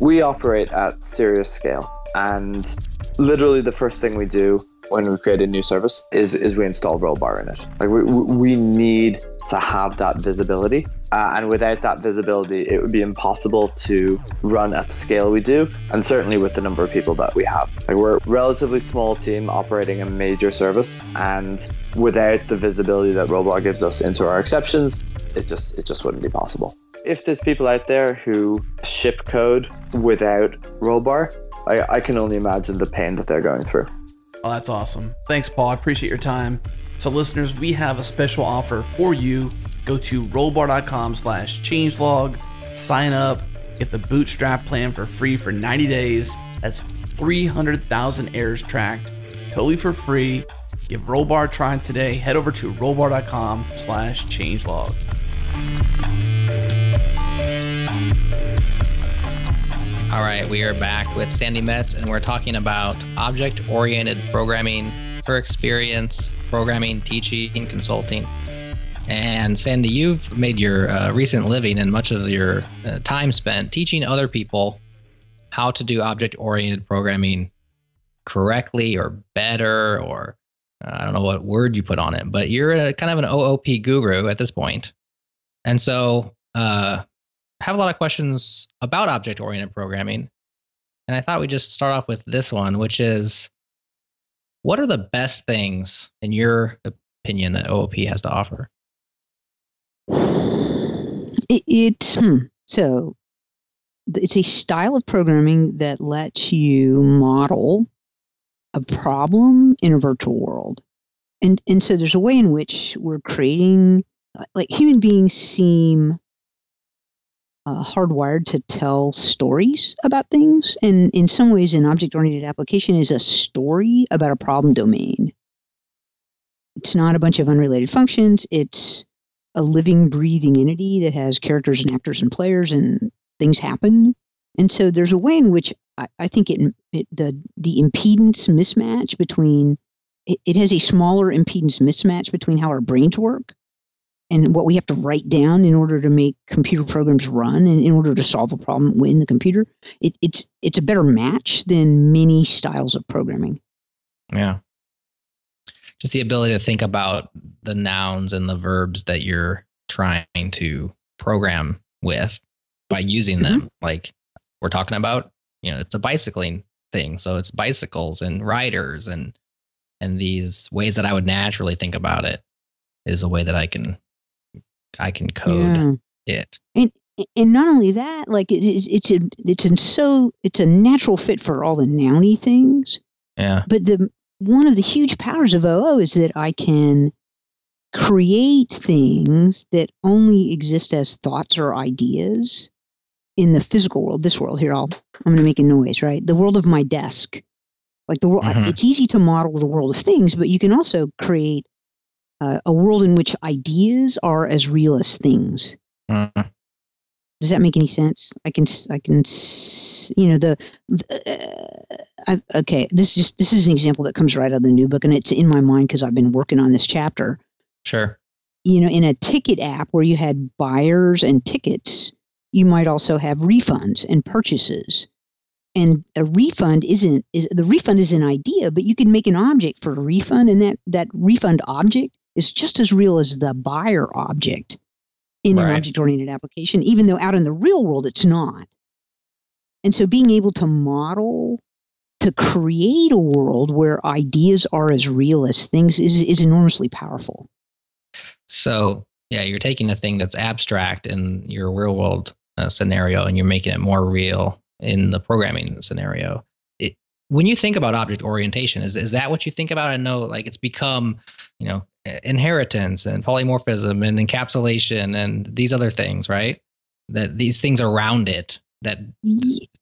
[SPEAKER 5] We operate at serious scale, and literally the first thing we do when we create a new service is is we install Rollbar in it. Like we we need to have that visibility, uh, and without that visibility, it would be impossible to run at the scale we do, and certainly with the number of people that we have. Like we're a relatively small team operating a major service, and without the visibility that Rollbar gives us into our exceptions, it just it just wouldn't be possible. If there's people out there who ship code without Rollbar, I, I can only imagine the pain that they're going through.
[SPEAKER 1] Oh, that's awesome. Thanks, Paul. I appreciate your time. So, listeners, we have a special offer for you. Go to rollbar.com slash changelog, sign up, get the bootstrap plan for free for 90 days. That's 300,000 errors tracked, totally for free. Give Rollbar a try today. Head over to rollbar.com slash changelog.
[SPEAKER 4] All right, we are back with Sandi Metz, and we're talking about object oriented programming her experience, programming, teaching, consulting. And Sandi, you've made your uh, recent living and much of your uh, time spent teaching other people how to do object oriented programming correctly or better, or uh, I don't know what word you put on it, but you're a, kind of an OOP guru at this point. And so, uh, have a lot of questions about object oriented programming. And I thought we'd just start off with this one, which is what are the best things, in your opinion, that OOP has to offer?
[SPEAKER 2] It, it hmm, so it's a style of programming that lets you model a problem in a virtual world. And and so there's a way in which we're creating like human beings seem uh, hardwired to tell stories about things. And in some ways, an object oriented application is a story about a problem domain. It's not a bunch of unrelated functions, it's a living, breathing entity that has characters and actors and players, and things happen. And so there's a way in which I, I think it, it the the impedance mismatch between it, it has a smaller impedance mismatch between how our brains work and what we have to write down in order to make computer programs run and in order to solve a problem in the computer. It, it's it's a better match than many styles of programming.
[SPEAKER 4] Yeah. Just the ability to think about the nouns and the verbs that you're trying to program with by using them. Mm-hmm. Like we're talking about, you know, it's a bicycling thing. So it's bicycles and riders and and these ways that I would naturally think about it is a way that I can I can code yeah. it.
[SPEAKER 2] And and not only that, like it's it's a it's a so it's a natural fit for all the nouny things.
[SPEAKER 4] Yeah.
[SPEAKER 2] But the one of the huge powers of OO is that I can create things that only exist as thoughts or ideas in the physical world, this world here. I'll I'm going to make a noise, right? The world of my desk. Like the world, mm-hmm. it's easy to model the world of things, but you can also create uh, a world in which ideas are as real as things. Mm-hmm. Does that make any sense? I can, I can, you know, the, the uh, I, okay. This is just this is an example that comes right out of the new book, and it's in my mind because I've been working on this chapter.
[SPEAKER 4] Sure.
[SPEAKER 2] You know, in a ticket app where you had buyers and tickets, you might also have refunds and purchases and a refund isn't is the refund is an idea but you can make an object for a refund and that that refund object is just as real as the buyer object in right. an object oriented application even though out in the real world it's not and so being able to model to create a world where ideas are as real as things is is enormously powerful
[SPEAKER 4] so yeah you're taking a thing that's abstract in your real world uh, scenario and you're making it more real in the programming scenario. It, when you think about object orientation, is is that what you think about? I know like it's become, you know, inheritance and polymorphism and encapsulation and these other things, right? That these things around it that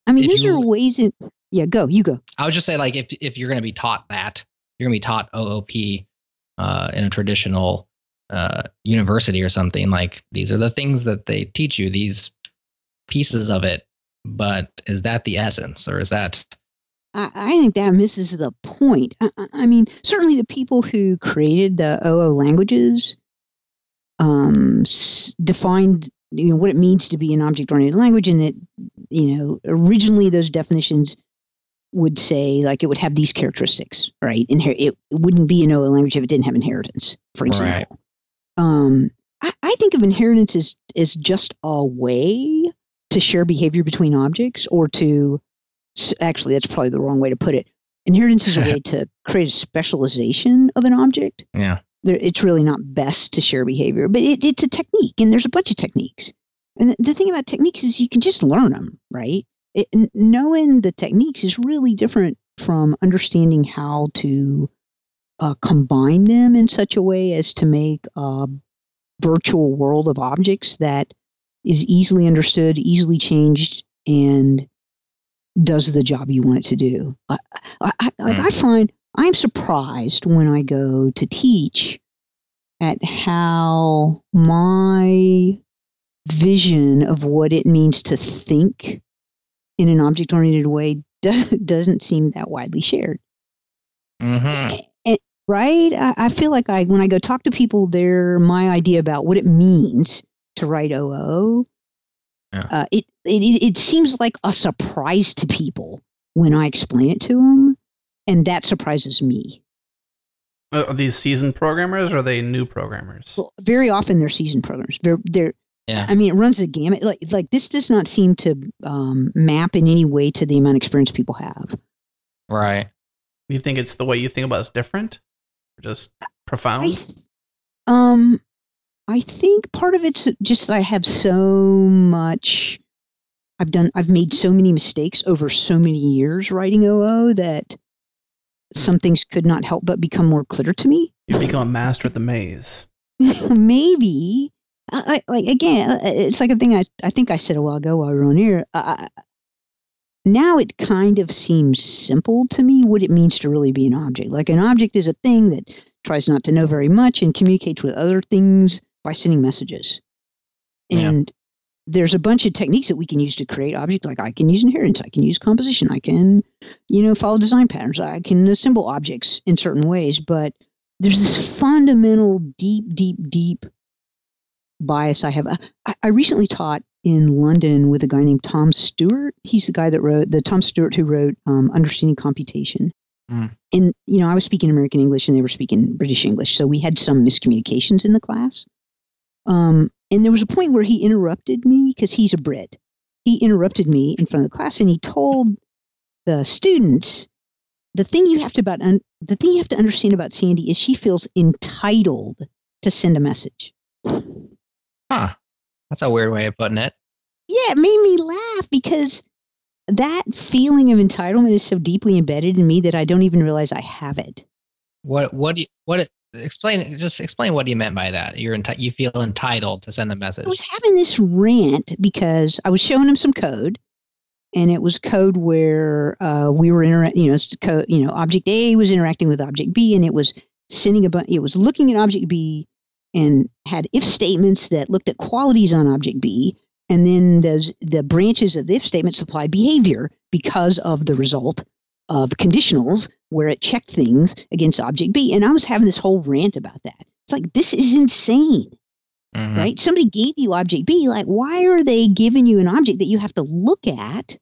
[SPEAKER 2] I mean, these you, are ways in yeah, go, you go.
[SPEAKER 4] I would just say like if if you're gonna be taught that, you're gonna be taught OOP uh, in a traditional uh, university or something, like these are the things that they teach you, these pieces of it but is that the essence or is that
[SPEAKER 2] I, I think that misses the point. I, I, mean, certainly the people who created the OO languages um, s- defined you know what it means to be an object-oriented language, and it you know originally those definitions would say like it would have these characteristics, right? Inher- it, it wouldn't be an OO language if it didn't have inheritance, for example. Right. Um, I, I think of inheritance as as just a way to share behavior between objects or to actually that's probably the wrong way to put it. Inheritance is a way to create a specialization of an object.
[SPEAKER 4] Yeah.
[SPEAKER 2] There, it's really not best to share behavior but it, it's a technique and there's a bunch of techniques. And the thing about techniques is you can just learn them right? It, knowing the techniques is really different from understanding how to uh, combine them in such a way as to make a virtual world of objects that is easily understood, easily changed, and does the job you want it to do. I, I, I like I mm. find I'm surprised when I go to teach at how my vision of what it means to think in an object oriented way does, doesn't seem that widely shared.
[SPEAKER 4] Mm-hmm.
[SPEAKER 2] And, right? I, I feel like I when I go talk to people, they're my idea about what it means to write OO. Yeah. Uh, it, it it seems like a surprise to people when I explain it to them, and that surprises me.
[SPEAKER 1] Uh, are these seasoned programmers or are they new programmers?
[SPEAKER 2] Well, very often they're seasoned programmers. They're they're. Yeah. I mean, it runs the gamut. Like like this does not seem to um, map in any way to the amount of experience people have.
[SPEAKER 4] Right.
[SPEAKER 1] You think it's the way you think about it's different, or just profound?
[SPEAKER 2] I, um, I think part of it's just I have so much. I've done. I've made so many mistakes over so many years writing OO that some mm. things could not help but become more clear to me.
[SPEAKER 1] You become a master at the maze.
[SPEAKER 2] Maybe. I, like again, uh, uh, it's like a thing I I think I said a while ago while we were on here. Uh, uh, now it kind of seems simple to me what it means to really be an object. Like an object is a thing that tries not to know very much and communicates with other things by sending messages. And there's a bunch of techniques that we can use to create objects. Like I can use inheritance, I can use composition, I can, you know, follow design patterns, I can assemble objects in certain ways. But there's this fundamental, deep, deep, deep bias I have. I, I recently taught in London with a guy named Tom Stuart. He's the guy that wrote the Tom Stuart who wrote um, Understanding Computation.
[SPEAKER 4] Mm.
[SPEAKER 2] And you know, I was speaking American English and they were speaking British English, so we had some miscommunications in the class. Um, and there was a point where he interrupted me because he's a Brit. He interrupted me in front of the class and he told the students the thing you have to about un- the thing you have to understand about Sandi is she feels entitled to send a message.
[SPEAKER 4] Huh. That's a weird way of putting it.
[SPEAKER 2] Yeah, it made me laugh because that feeling of entitlement is so deeply embedded in me that I don't even realize I have it.
[SPEAKER 4] What what do you, what explain just explain what you meant by that. You're enti- you feel entitled to send a message.
[SPEAKER 2] I was having this rant because I was showing him some code, and it was code where uh, we were inter- you know, it's code, you know, object A was interacting with object B, and it was sending a bu- it was looking at object B and had if statements that looked at qualities on object B, and then those the branches of the if statement supplied behavior because of the result of conditionals where it checked things against object B. And I was having this whole rant about that. It's like this is insane
[SPEAKER 4] Mhm.
[SPEAKER 2] right? Somebody gave you object B. Like, why are they giving you an object that you have to look at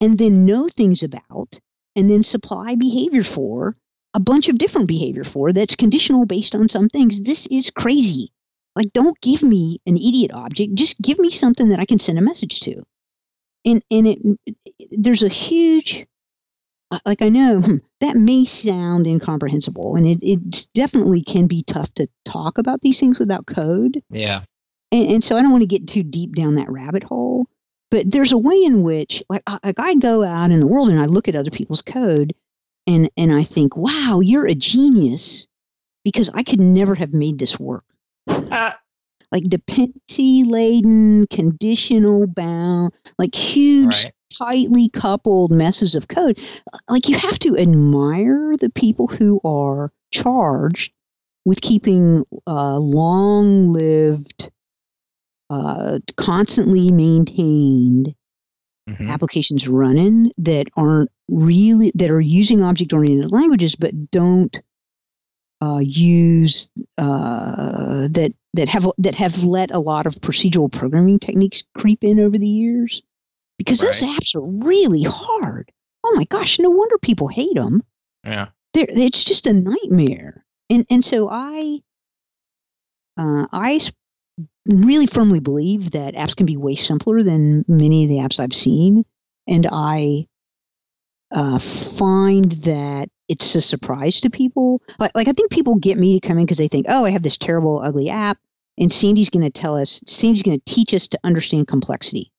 [SPEAKER 2] and then know things about and then supply behavior for a bunch of different behavior for that's conditional based on some things? This is crazy. Like, don't give me an idiot object. Just give me something that I can send a message to. And and it, there's a huge like I know hmm, that may sound incomprehensible, and it, it definitely can be tough to talk about these things without code.
[SPEAKER 4] Yeah.
[SPEAKER 2] And, and so I don't want to get too deep down that rabbit hole. But there's a way in which, like, I, like I go out in the world and I look at other people's code, and and I think, wow, you're a genius, because I could never have made this work.
[SPEAKER 4] Ah.
[SPEAKER 2] Like dependency laden, conditional bound, like huge
[SPEAKER 4] Right.
[SPEAKER 2] tightly coupled messes of code. Like you have to admire the people who are charged with keeping uh, long lived, uh, constantly maintained
[SPEAKER 4] Mhm.
[SPEAKER 2] applications running that aren't really that are using object oriented languages but don't uh, use uh, that that have that have let a lot of procedural programming techniques creep in over the years because those apps are really hard. Oh my gosh, no wonder people hate them.
[SPEAKER 4] Yeah.
[SPEAKER 2] They're, it's just a nightmare. And and so I uh, I really firmly believe that apps can be way simpler than many of the apps I've seen, and I uh, find that it's a surprise to people. Like like I think people get me to come in because they think, oh, I have this terrible, ugly app, and Sandi's going to tell us, Sandi's going to teach us to understand complexity.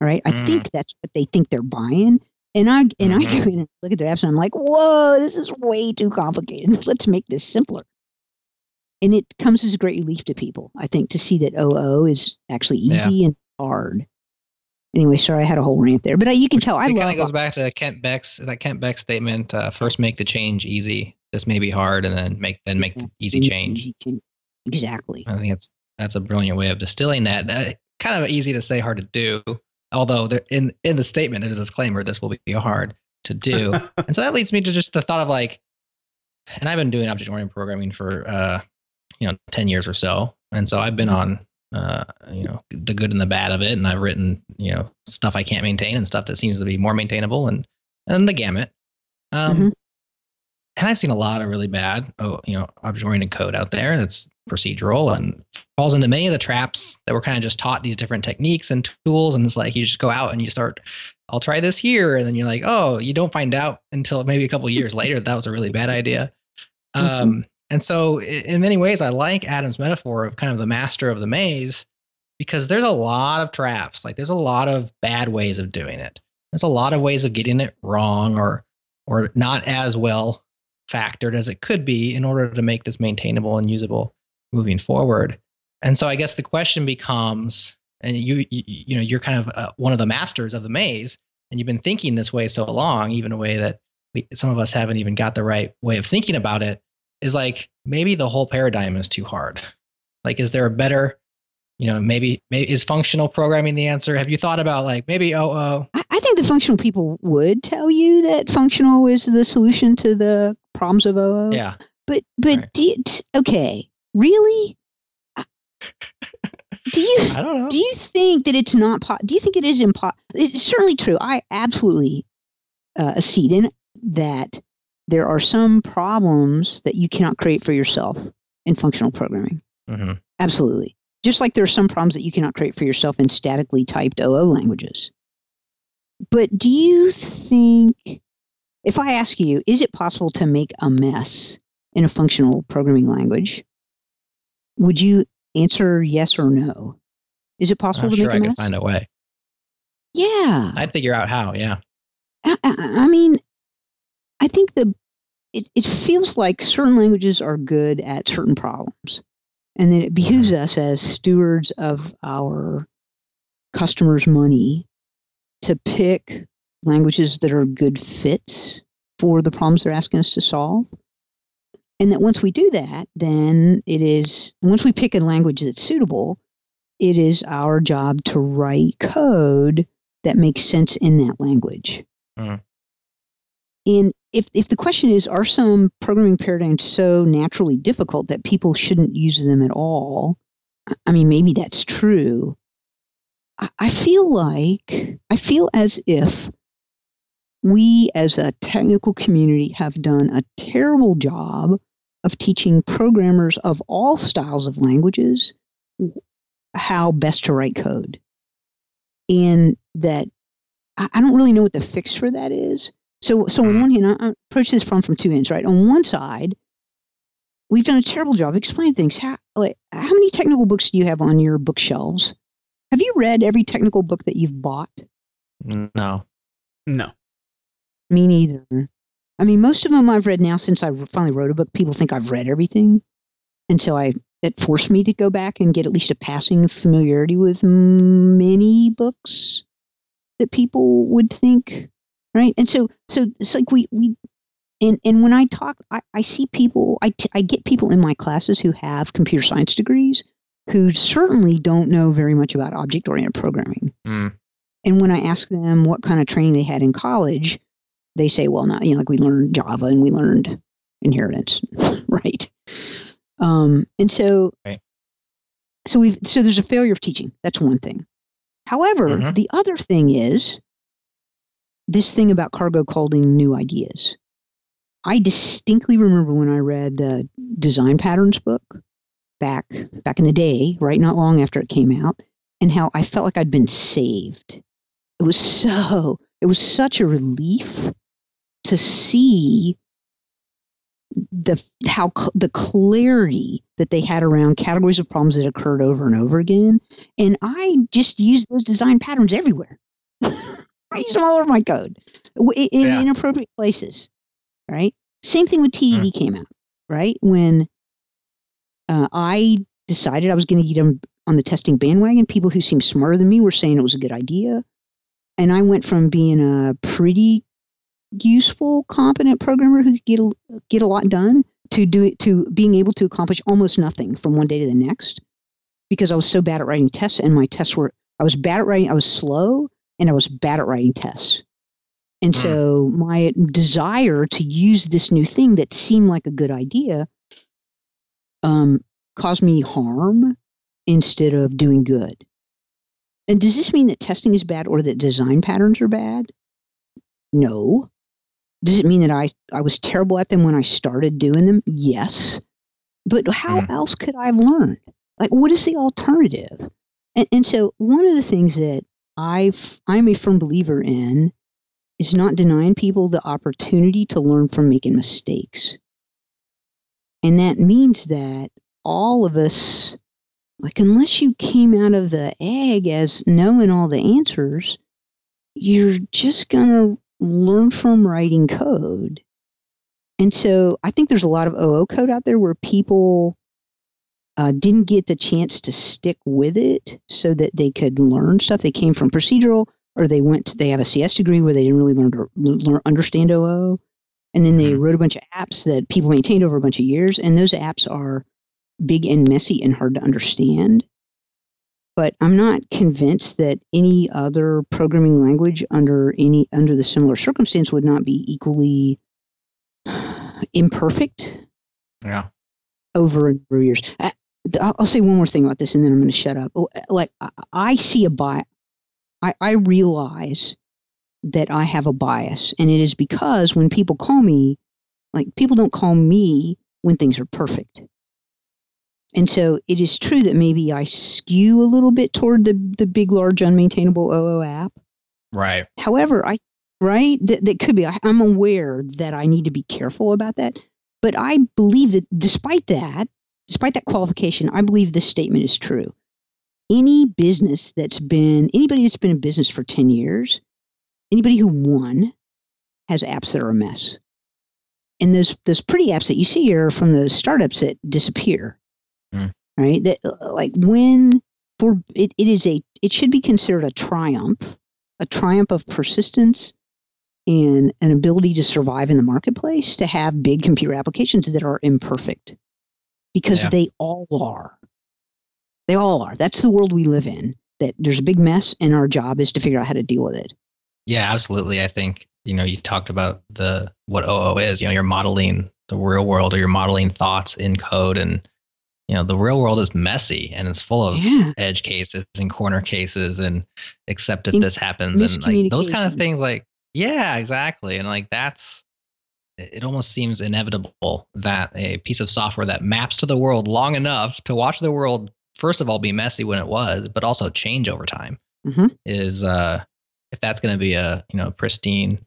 [SPEAKER 2] All right, I
[SPEAKER 4] Mm.
[SPEAKER 2] think that's what they think they're buying. And I and I
[SPEAKER 4] Mhm.
[SPEAKER 2] go in and look at their apps and I'm like, whoa, this is way too complicated. Let's make this simpler. And it comes as a great relief to people, I think, to see that OO is actually
[SPEAKER 4] Yeah.
[SPEAKER 2] easy and hard. Anyway, sorry, I had a whole rant there, but uh, you can tell I
[SPEAKER 4] it kind of goes back to Kent Beck's that Kent Beck statement. Uh, first, make the change easy. This may be hard, and then make then make the
[SPEAKER 2] easy
[SPEAKER 4] change.
[SPEAKER 2] easy change. Exactly.
[SPEAKER 4] I think it's that's a brilliant way of distilling that. Uh, kind of easy to say, hard to do. Although there, in in the statement, there's a disclaimer: this will be hard to do. and so that leads me to just the thought of like, and I've been doing object oriented programming for uh, you know ten years or so, and so I've been on uh, you know the good and the bad of it, and I've written you know stuff I can't maintain and stuff that seems to be more maintainable, and and the gamut. Um,
[SPEAKER 2] Mhm.
[SPEAKER 4] And I've seen a lot of really bad, oh, you know, object oriented code out there that's procedural and falls into many of the traps that we're kind of just taught these different techniques and tools. And it's like you just go out and you start, I'll try this here. And then you're like, oh, you don't find out until maybe a couple years later that, that was a really bad idea. Um, and so, in many ways, I like Adam's metaphor of kind of the master of the maze because there's a lot of traps. Like, there's a lot of bad ways of doing it. There's a lot of ways of getting it wrong or or not as well factored as it could be in order to make this maintainable and usable moving forward. And so I guess the question becomes, and you you, you know you're kind of uh, one of the masters of the maze, and you've been thinking this way so long, even a way that we, some of us haven't even got the right way of thinking about it. Is like maybe the whole paradigm is too hard. Like, is there a better You know, maybe, maybe is functional programming the answer? Have you thought about like maybe OO?
[SPEAKER 2] I, I think the functional people would tell you that functional is the solution to the problems of OO.
[SPEAKER 4] Yeah.
[SPEAKER 2] But but
[SPEAKER 4] Right.
[SPEAKER 2] do okay, really? Do you
[SPEAKER 4] I don't know.
[SPEAKER 2] do you think that it's not po- do you think it is impossible it's certainly true i absolutely uh, accede in that there are some problems that you cannot create for yourself in functional programming.
[SPEAKER 4] Hmm
[SPEAKER 2] absolutely. Just like there are some problems that you cannot create for yourself in statically typed oo languages. But do you think if i ask you is it possible to make a mess in a functional programming language? Would you answer yes or no? Is it possible
[SPEAKER 4] I'm
[SPEAKER 2] to
[SPEAKER 4] sure
[SPEAKER 2] make
[SPEAKER 4] I
[SPEAKER 2] a
[SPEAKER 4] could
[SPEAKER 2] mess?
[SPEAKER 4] find a way.
[SPEAKER 2] yeah.
[SPEAKER 4] I'd figure out how. Yeah.
[SPEAKER 2] I, I, I mean, I think the it, it feels like certain languages are good at certain problems, and then it behooves us as stewards of our customers' money to pick languages that are good fits for the problems they're asking us to solve. And that once we do that, then it is once we pick a language that's suitable, it is our job to write code that makes sense in that language.
[SPEAKER 4] Mhm.
[SPEAKER 2] And if, if the question is, are some programming paradigms so naturally difficult that people shouldn't use them at all? I- mean, maybe that's true. I, I feel like, I feel as if we as a technical community have done a terrible job of teaching programmers of all styles of languages how best to write code. And that I don't really know what the fix for that is. So, so on
[SPEAKER 4] Mhm.
[SPEAKER 2] one hand, I, I approach this problem from two ends, right? On one side, we've done a terrible job explaining things. How, like, how many technical books do you have on your bookshelves? Have you read every technical book that you've bought?
[SPEAKER 4] No.
[SPEAKER 1] No.
[SPEAKER 2] Me neither. I mean, most of them I've read now since I finally wrote a book. People think I've read everything, and so I it forced me to go back and get at least a passing familiarity with many books that people would think, right? And so, so it's like we we, and and when I talk, I, I see people, I t- I get people in my classes who have computer science degrees who certainly don't know very much about object oriented programming.
[SPEAKER 4] Mm.
[SPEAKER 2] And when I ask them what kind of training they had in college, they say, well, not, you know, like we learned Java and we learned inheritance, right? Um, and so,
[SPEAKER 4] Right.
[SPEAKER 2] so we've, so there's a failure of teaching. That's one thing. However,
[SPEAKER 4] Mhm.
[SPEAKER 2] the other thing is this thing about cargo culting new ideas. I distinctly remember when I read the design patterns book back back in the day, right not long after it came out, and how I felt like I'd been saved. It was so it was such a relief to see the how the clarity that they had around categories of problems that occurred over and over again and i just used those design patterns everywhere i used them all over my code in
[SPEAKER 4] Yeah.
[SPEAKER 2] inappropriate places right same thing with ted
[SPEAKER 4] Mm.
[SPEAKER 2] came out right when uh, i decided i was going to get them on the testing bandwagon people who seemed smarter than me were saying it was a good idea and i went from being a pretty useful, competent programmer who could get a, get a lot done to do it to being able to accomplish almost nothing from one day to the next because I was so bad at writing tests and my tests were I was bad at writing I was slow and I was bad at writing tests. And
[SPEAKER 4] Hmm.
[SPEAKER 2] so my desire to use this new thing that seemed like a good idea um, caused me harm instead of doing good. And does this mean that testing is bad or that design patterns are bad? No. Does it mean that I, I was terrible at them when I started doing them? Yes. But how
[SPEAKER 4] Hmm.
[SPEAKER 2] else could I have learned? Like, what is the alternative? And, and so, one of the things that I've, I'm a firm believer in is not denying people the opportunity to learn from making mistakes. And that means that all of us, like, unless you came out of the egg as knowing all the answers, you're just going to learn from writing code. And so I think there's a lot of OO code out there where people uh, didn't get the chance to stick with it so that they could learn stuff. They came from procedural or they went to, they have a CS degree where they didn't really learn to learn, understand OO. And then they
[SPEAKER 4] Mhm.
[SPEAKER 2] wrote a bunch of apps that people maintained over a bunch of years. And those apps are big and messy and hard to understand. but I'm not convinced that any other programming language under any under the similar circumstance would not be equally imperfect
[SPEAKER 4] Yeah.
[SPEAKER 2] over a number of years. I, I'll say one more thing about this, and then I'm going to shut up. Like I, I see a bias. I, I realize that I have a bias, and it is because when people call me, like people don't call me when things are perfect. And so it is true that maybe I skew a little bit toward the the big, large, unmaintainable OO app.
[SPEAKER 4] Right.
[SPEAKER 2] However, I right that that could be. I, I'm aware that I need to be careful about that. But I believe that despite that, despite that qualification, I believe this statement is true. Any business that's been anybody that's been in business for 10 years, anybody who won has apps that are a mess. And those those pretty apps that you see are from the startups that disappear.
[SPEAKER 4] Hmm.
[SPEAKER 2] Right? That uh, like when for it, it is a it should be considered a triumph, a triumph of persistence and an ability to survive in the marketplace to have big computer applications that are imperfect because
[SPEAKER 4] Yeah.
[SPEAKER 2] they all are. They all are. That's the world we live in. That there's a big mess, and our job is to figure out how to deal with it.
[SPEAKER 4] Yeah, absolutely. I think, you know, you talked about the what OO is, you know, you're modeling the real world or you're modeling thoughts in code and you know, the real world is messy and it's full of
[SPEAKER 2] Yeah.
[SPEAKER 4] edge cases and corner cases and except if
[SPEAKER 2] In-
[SPEAKER 4] this happens and like those kind of things like yeah, exactly. And like that's it it almost seems inevitable that a piece of software that maps to the world long enough to watch the world first of all be messy when it was, but also change over time
[SPEAKER 2] Mhm.
[SPEAKER 4] is uh if that's going to be a you know pristine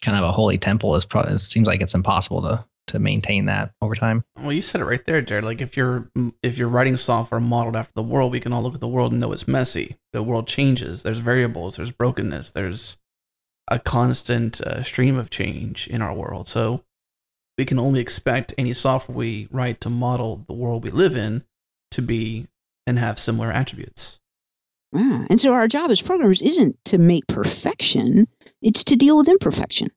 [SPEAKER 4] kind of a holy temple is probably it seems like it's impossible to to maintain that over time.
[SPEAKER 1] Well, you said it right there, Jared. Like if you're if you're writing software modeled after the world, we can all look at the world and know it's messy. The world changes. There's variables. There's brokenness. There's a constant uh, stream of change in our world. So we can only expect any software we write to model the world we live in to be and have similar attributes.
[SPEAKER 2] Yeah. And so our job as programmers isn't to make perfection; it's to deal with imperfection.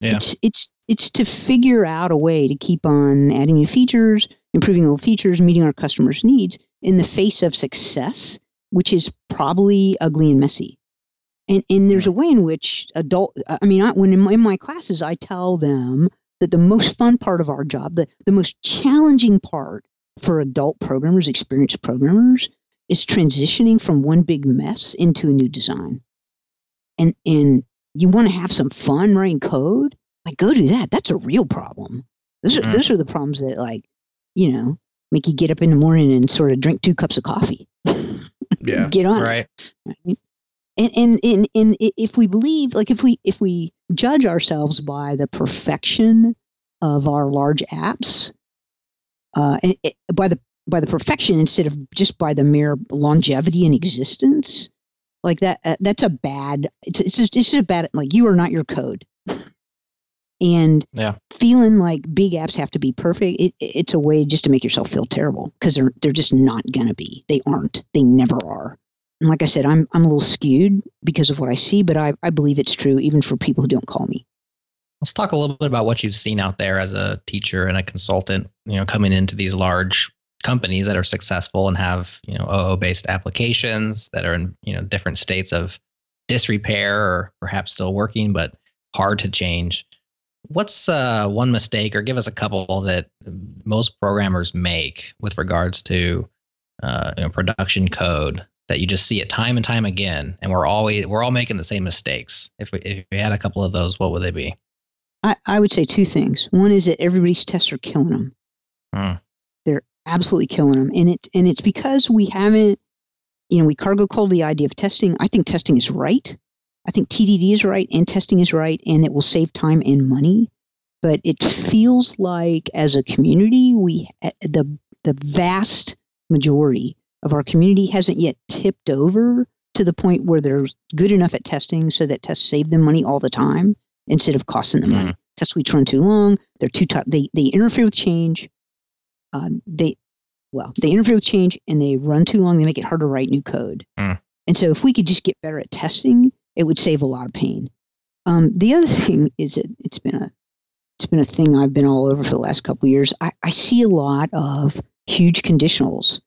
[SPEAKER 4] Yeah.
[SPEAKER 2] It's it's it's to figure out a way to keep on adding new features, improving old features, meeting our customers' needs in the face of success, which is probably ugly and messy. And and there's a way in which adult I mean, I, when in my, in my classes I tell them that the most fun part of our job, the, the most challenging part for adult programmers, experienced programmers, is transitioning from one big mess into a new design. And and you want to have some fun writing code, like go do that. That's a real problem. Those are
[SPEAKER 4] Mm.
[SPEAKER 2] those are the problems that like, you know, make you get up in the morning and sort of drink two cups of coffee.
[SPEAKER 1] Yeah.
[SPEAKER 2] get on
[SPEAKER 4] Right.
[SPEAKER 2] right? And, and and and if we believe, like if we if we judge ourselves by the perfection of our large apps, uh, and it, by the by the perfection instead of just by the mere longevity and existence, like that uh, that's a bad. It's it's just, it's just a bad. Like you are not your code. And
[SPEAKER 4] Yeah.
[SPEAKER 2] feeling like big apps have to be perfect, it, it's a way just to make yourself feel terrible because they're they're just not gonna be. They aren't. They never are. And like I said, I'm I'm a little skewed because of what I see, but I, I believe it's true even for people who don't call me.
[SPEAKER 4] Let's talk a little bit about what you've seen out there as a teacher and a consultant, you know, coming into these large companies that are successful and have, you know, OO based applications that are in, you know, different states of disrepair or perhaps still working, but hard to change. What's uh, one mistake, or give us a couple that most programmers make with regards to uh, you know, production code that you just see it time and time again, and we're always we're all making the same mistakes. If we, if we had a couple of those, what would they be?
[SPEAKER 2] I, I would say two things. One is that everybody's tests are killing them.
[SPEAKER 4] Hmm.
[SPEAKER 2] They're absolutely killing them, and it and it's because we haven't, you know, we cargo culted the idea of testing. I think testing is right. I think TDD is right, and testing is right, and it will save time and money. But it feels like as a community, we eh, the the vast majority of our community hasn't yet tipped over to the point where they're good enough at testing so that tests save them money all the time instead of costing them money. Test suites run too long. They're too tough. They they interfere with change. Uh, they well they interfere with change and they run too long. They make it hard to write new code.
[SPEAKER 4] Mm.
[SPEAKER 2] And so if we could just get better at testing, it would save a lot of pain. Um, the other thing is that it's been a it's been a thing I've been all over for the last couple of years. I, I see a lot of huge conditionals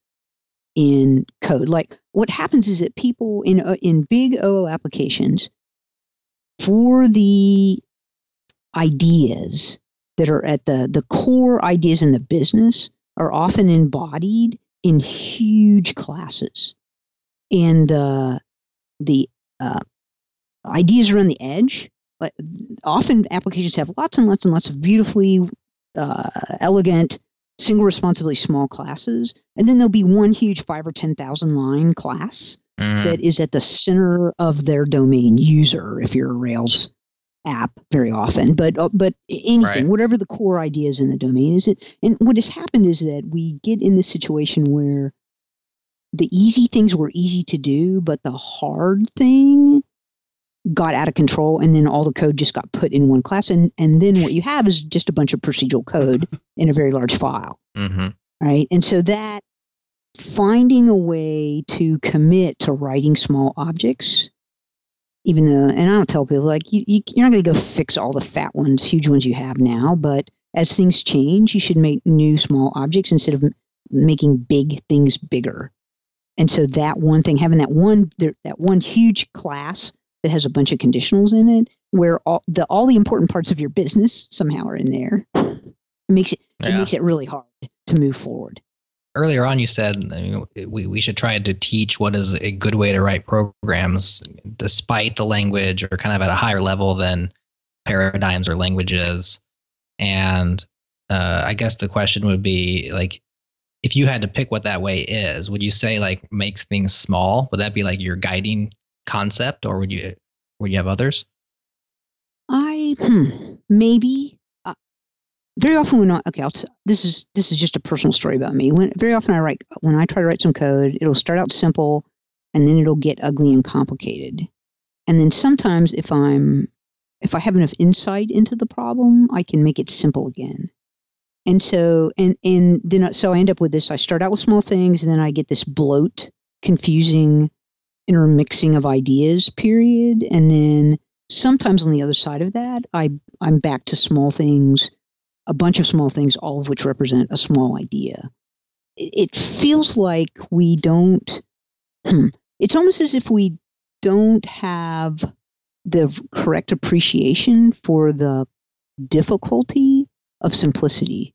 [SPEAKER 2] in code. Like what happens is that people in uh, in big OO applications for the ideas that are at the the core ideas in the business are often embodied in huge classes, and uh, the uh, ideas around the edge. Like often applications have lots and lots and lots of beautifully uh, elegant single responsibility small classes, and then there'll be one huge five or ten thousand line class
[SPEAKER 4] Mm.
[SPEAKER 2] that is at the center of their domain user. If you're a Rails app, very often, but uh, but anything,
[SPEAKER 4] Right.
[SPEAKER 2] whatever the core idea is in the domain is it. And what has happened is that we get in this situation where the easy things were easy to do, but the hard thing got out of control and then all the code just got put in one class and and then what you have is just a bunch of procedural code in a very large file
[SPEAKER 4] hmm
[SPEAKER 2] right? And so that finding a way to commit to writing small objects, even though, and I don't tell people like you, you you're not going to go fix all the fat ones, huge ones you have now, but as things change, you should make new small objects instead of m- making big things bigger. And so that one thing, having that one there, that one huge class that has a bunch of conditionals in it, where all the all the important parts of your business somehow are in there, it makes it it makes it really hard to move forward.
[SPEAKER 4] Earlier on, you said uh, you know, we, we should try to teach what is a good way to write programs despite the language or kind of at a higher level than paradigms or languages. And uh, I guess the question would be like, if you had to pick what that way is, would you say like makes things small? Would that be like your guiding concept, or would you would you have others?
[SPEAKER 2] I hmm, maybe uh, very often when I okay, I'll t- this is this is just a personal story about me. When very often I write when I try to write some code, it'll start out simple, and then it'll get ugly and complicated. And then sometimes if I'm if I have enough insight into the problem, I can make it simple again. And so and and then so I end up with this. I start out with small things, and then I get this bloat, confusing intermixing of ideas period, and then sometimes on the other side of that, I I'm back to small things, a bunch of small things, all of which represent a small idea. It, it feels like we don't. Hmm, it's almost as if we don't have the correct appreciation for the difficulty of simplicity,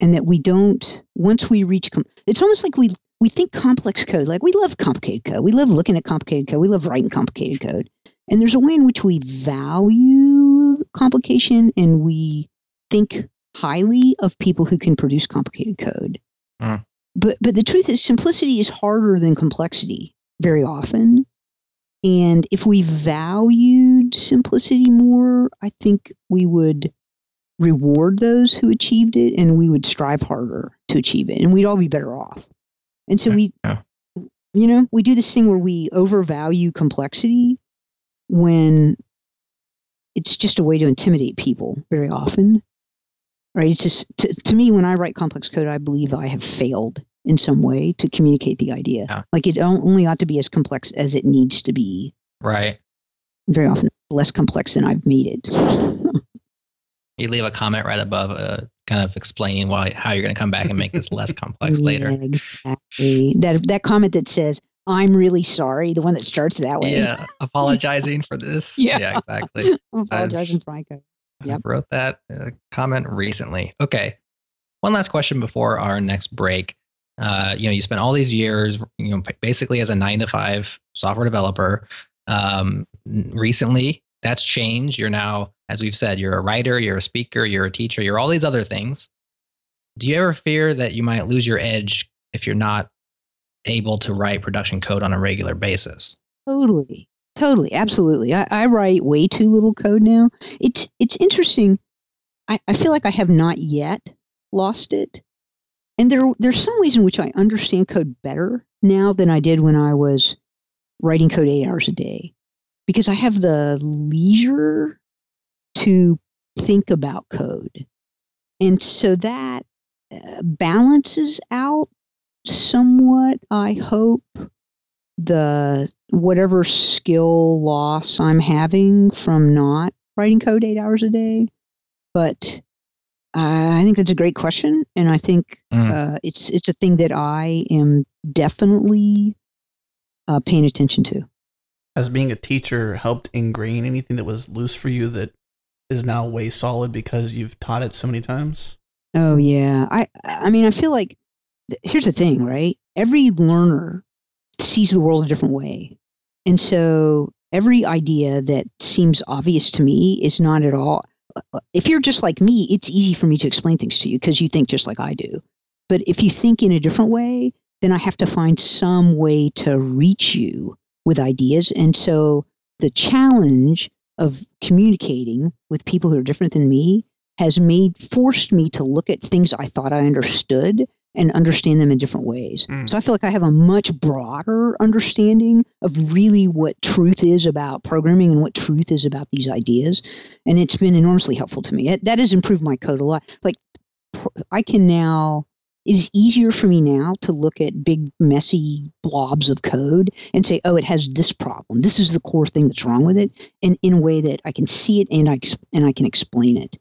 [SPEAKER 2] and that we don't. Once we reach, com- it's almost like we we think complex code. Like we love complicated code. We love looking at complicated code. We love writing complicated code. And there's a way in which we value complication and we think highly of people who can produce complicated code.
[SPEAKER 4] Mm.
[SPEAKER 2] But but the truth is simplicity is harder than complexity very often. And if we valued simplicity more, I think we would reward those who achieved it and we would strive harder to achieve it and we'd all be better off. And so we
[SPEAKER 4] yeah.
[SPEAKER 2] you know, we do this thing where we overvalue complexity when it's just a way to intimidate people very often. Right? It's just to, to me when I write complex code, I believe I have failed in some way to communicate the idea.
[SPEAKER 4] Yeah.
[SPEAKER 2] Like it only ought to be as complex as it needs to be.
[SPEAKER 4] Right.
[SPEAKER 2] Very often less complex than I've made it.
[SPEAKER 4] You leave a comment right above, uh, kind of explaining why how you're going to come back and make this less complex
[SPEAKER 2] Yeah,
[SPEAKER 4] later.
[SPEAKER 2] exactly. That that comment that says, I'm really sorry, the one that starts that way.
[SPEAKER 4] Yeah, apologizing for this.
[SPEAKER 2] Yeah.
[SPEAKER 4] exactly.
[SPEAKER 2] I'm apologizing for my code. Yep.
[SPEAKER 4] I wrote that uh, comment recently. Okay. One last question before our next break. Uh, you know, you spent all these years, you know, basically as a nine to five software developer. Um, recently, that's changed. You're now, as we've said, you're a writer, you're a speaker, you're a teacher, you're all these other things. Do you ever fear that you might lose your edge if you're not able to write production code on a regular basis?
[SPEAKER 2] Totally. Totally. Absolutely. I, I write way too little code now. It's it's interesting. I, I feel like I have not yet lost it. And there there's some ways in which I understand code better now than I did when I was writing code eight hours a day. Because I have the leisure to think about code. And so that uh, balances out somewhat, I hope, the whatever skill loss I'm having from not writing code eight hours a day. But I think that's a great question, and I think
[SPEAKER 4] Mm.
[SPEAKER 2] uh, it's it's a thing that I am definitely uh, paying attention to.
[SPEAKER 1] Has being a teacher helped ingrain anything that was loose for you that is now way solid because you've taught it so many times?
[SPEAKER 2] Oh yeah, I I mean I feel like here's the thing, right? Every learner sees the world a different way, and so every idea that seems obvious to me is not at all. uh, If you're just like me, it's easy for me to explain things to you because you think just like I do. But if you think in a different way, then I have to find some way to reach you with ideas, and so the challenge of communicating with people who are different than me has made forced me to look at things I thought I understood and understand them in different ways.
[SPEAKER 1] Mm.
[SPEAKER 2] So I feel like I have a much broader understanding of really what truth is about programming and what truth is about these ideas, and it's been enormously helpful to me. It, that has improved my code a lot. Like pr- I can now. Is easier for me now to look at big messy blobs of code and say, "Oh, it has this problem. This is the core thing that's wrong with it," and in a way that I can see it and I and I can explain it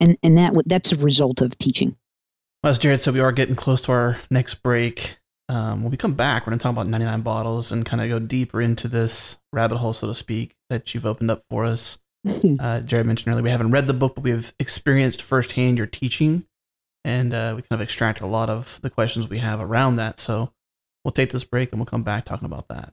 [SPEAKER 2] and and that that's a result of teaching.
[SPEAKER 1] Well, as Jared said, we are getting close to our next break. Um, when we come back, we're going to talk about 99 bottles and kind of go deeper into this rabbit hole, so to speak, that you've opened up for us. Uh, Jared mentioned earlier we haven't read the book, but we've experienced firsthand your teaching, and uh, we kind of extract a lot of the questions we have around that. So we'll take this break and we'll come back talking about that.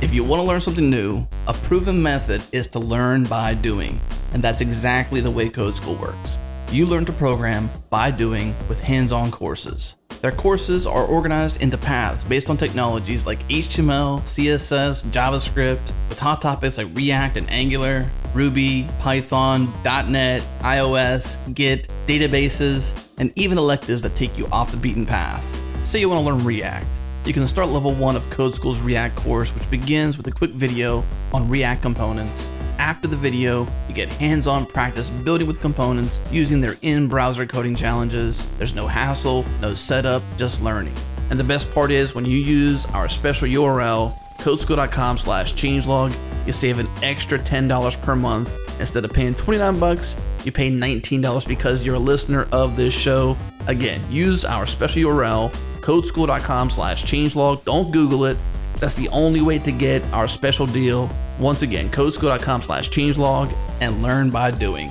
[SPEAKER 1] If you want to learn something new, a proven method is to learn by doing, and that's exactly the way Code School works. You learn to program by doing with hands on courses. Their courses are organized into paths based on technologies like HTML, CSS, JavaScript, with hot topics like React and Angular, Ruby, Python, .NET, iOS, Git, databases, and even electives that take you off the beaten path. Say you want to learn React. You can start level 1 of Code School's React course, which begins with a quick video on React components. After the video, you get hands on practice building with components using their in browser coding challenges. There's no hassle, no setup, just learning. And the best part is when you use our special URL, codeschool.com slash changelog, you save an extra $10 per month. Instead of paying 29 bucks, you pay $19 because you're a listener of this show. Again, use our special URL, codeschool.com slash changelog. Don't Google it. That's the only way to get our special deal. Once again, codeschool.com slash changelog and learn by doing.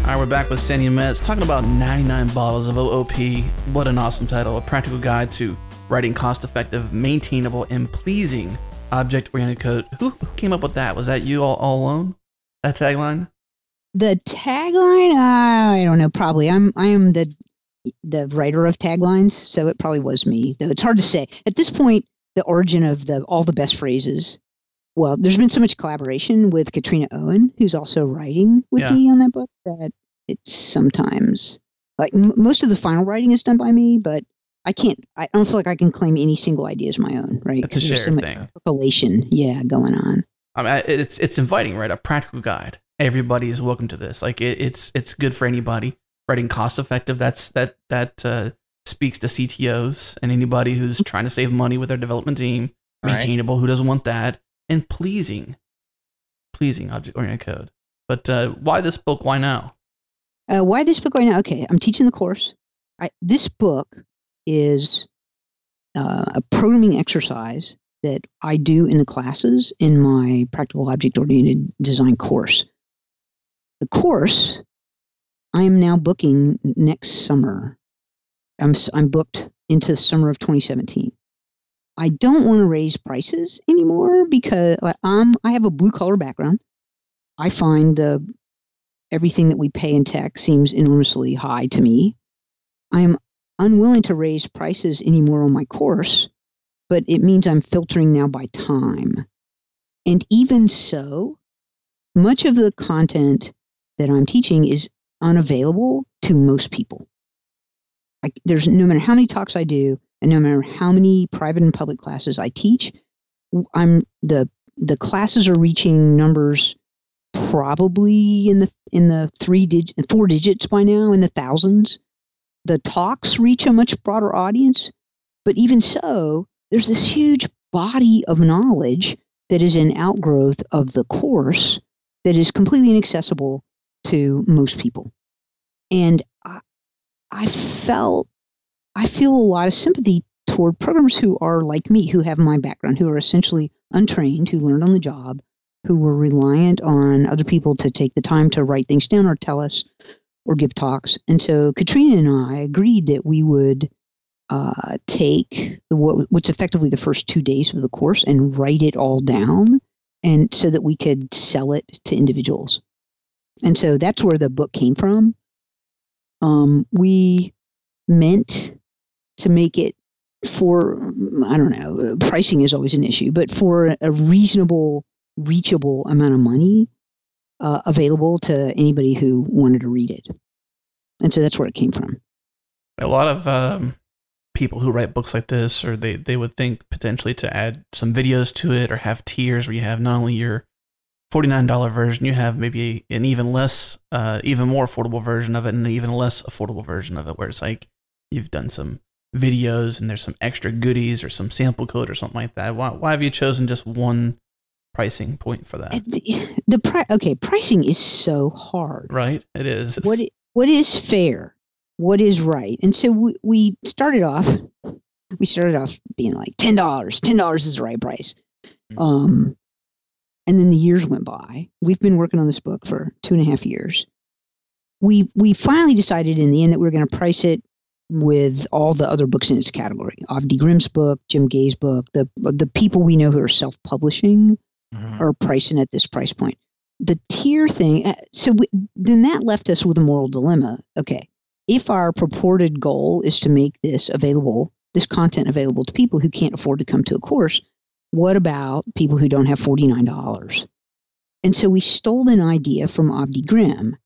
[SPEAKER 1] All right, we're back with Sandi Metz talking about 99 bottles of OOP. What an awesome title. A practical guide to writing cost effective, maintainable, and pleasing object oriented code. Who, who came up with that? Was that you all, all alone? That tagline?
[SPEAKER 2] The tagline, uh, I don't know. Probably, I'm I am the the writer of taglines, so it probably was me. Though it's hard to say at this point. The origin of the all the best phrases. Well, there's been so much collaboration with Katrina Owen, who's also writing with
[SPEAKER 1] Yeah.
[SPEAKER 2] me on that book, that it's sometimes like m- most of the final writing is done by me, but I can't. I don't feel like I can claim any single idea as my own. Right?
[SPEAKER 1] It's a
[SPEAKER 2] 'Cause there's
[SPEAKER 1] shared
[SPEAKER 2] so much
[SPEAKER 1] thing.
[SPEAKER 2] Percolation, yeah, going on.
[SPEAKER 1] I mean, it's it's inviting, right? A practical guide. Everybody is welcome to this. Like it, it's it's good for anybody. Writing cost effective. That's that that uh, speaks to CTOs and anybody who's trying to save money with their development team.
[SPEAKER 4] Right.
[SPEAKER 1] Maintainable. Who doesn't want that? And pleasing, pleasing object oriented code. But uh, why this book? Why now?
[SPEAKER 2] Uh, why this book right now? Okay, I'm teaching the course. I, this book is uh, a programming exercise that I do in the classes in my practical object oriented design course. The course I am now booking next summer. I'm I'm booked into the summer of 2017. I don't want to raise prices anymore because um I have a blue collar background. I find everything that we pay in tech seems enormously high to me. I am unwilling to raise prices anymore on my course, but it means I'm filtering now by time. And even so, much of the content that I'm teaching is unavailable to most people. Like there's no matter how many talks I do, and no matter how many private and public classes I teach, I'm the the classes are reaching numbers probably in the in the three digit four digits by now in the thousands the talks reach a much broader audience but even so there's this huge body of knowledge that is an outgrowth of the course that is completely inaccessible to most people. And I, I felt, I feel a lot of sympathy toward programmers who are like me, who have my background, who are essentially untrained, who learned on the job, who were reliant on other people to take the time to write things down or tell us or give talks. And so Katrina and I agreed that we would uh, take what, what's effectively the first two days of the course and write it all down, and so that we could sell it to individuals. And so that's where the book came from. Um, we meant to make it for I don't know, pricing is always an issue, but for a reasonable, reachable amount of money uh, available to anybody who wanted to read it. And so that's where it came from.
[SPEAKER 1] A lot of um, people who write books like this, or they, they would think potentially to add some videos to it or have tiers where you have not only your $49 version, you have maybe an even less, uh, even more affordable version of it and an even less affordable version of it, where it's like you've done some videos and there's some extra goodies or some sample code or something like that. Why, why have you chosen just one pricing point for that?
[SPEAKER 2] The, the pri- okay, pricing is so hard.
[SPEAKER 1] Right? it is. It's,
[SPEAKER 2] what what is fair? What is right? And so we, we started off we started off being like ten dollars. Ten dollars is the right price.
[SPEAKER 4] Mhm.
[SPEAKER 2] Um and then the years went by. We've been working on this book for two and a half years. We we finally decided in the end that we were going to price it with all the other books in its category. Avdi Grimm's book, Jim Gay's book, the the people we know who are self-publishing
[SPEAKER 4] Mhm.
[SPEAKER 2] are pricing at this price point. The tier thing, uh, so we, then that left us with a moral dilemma. Okay, if our purported goal is to make this available, this content available to people who can't afford to come to a course, what about people who don't have $49? And so we stole an idea from Avdi Grimm,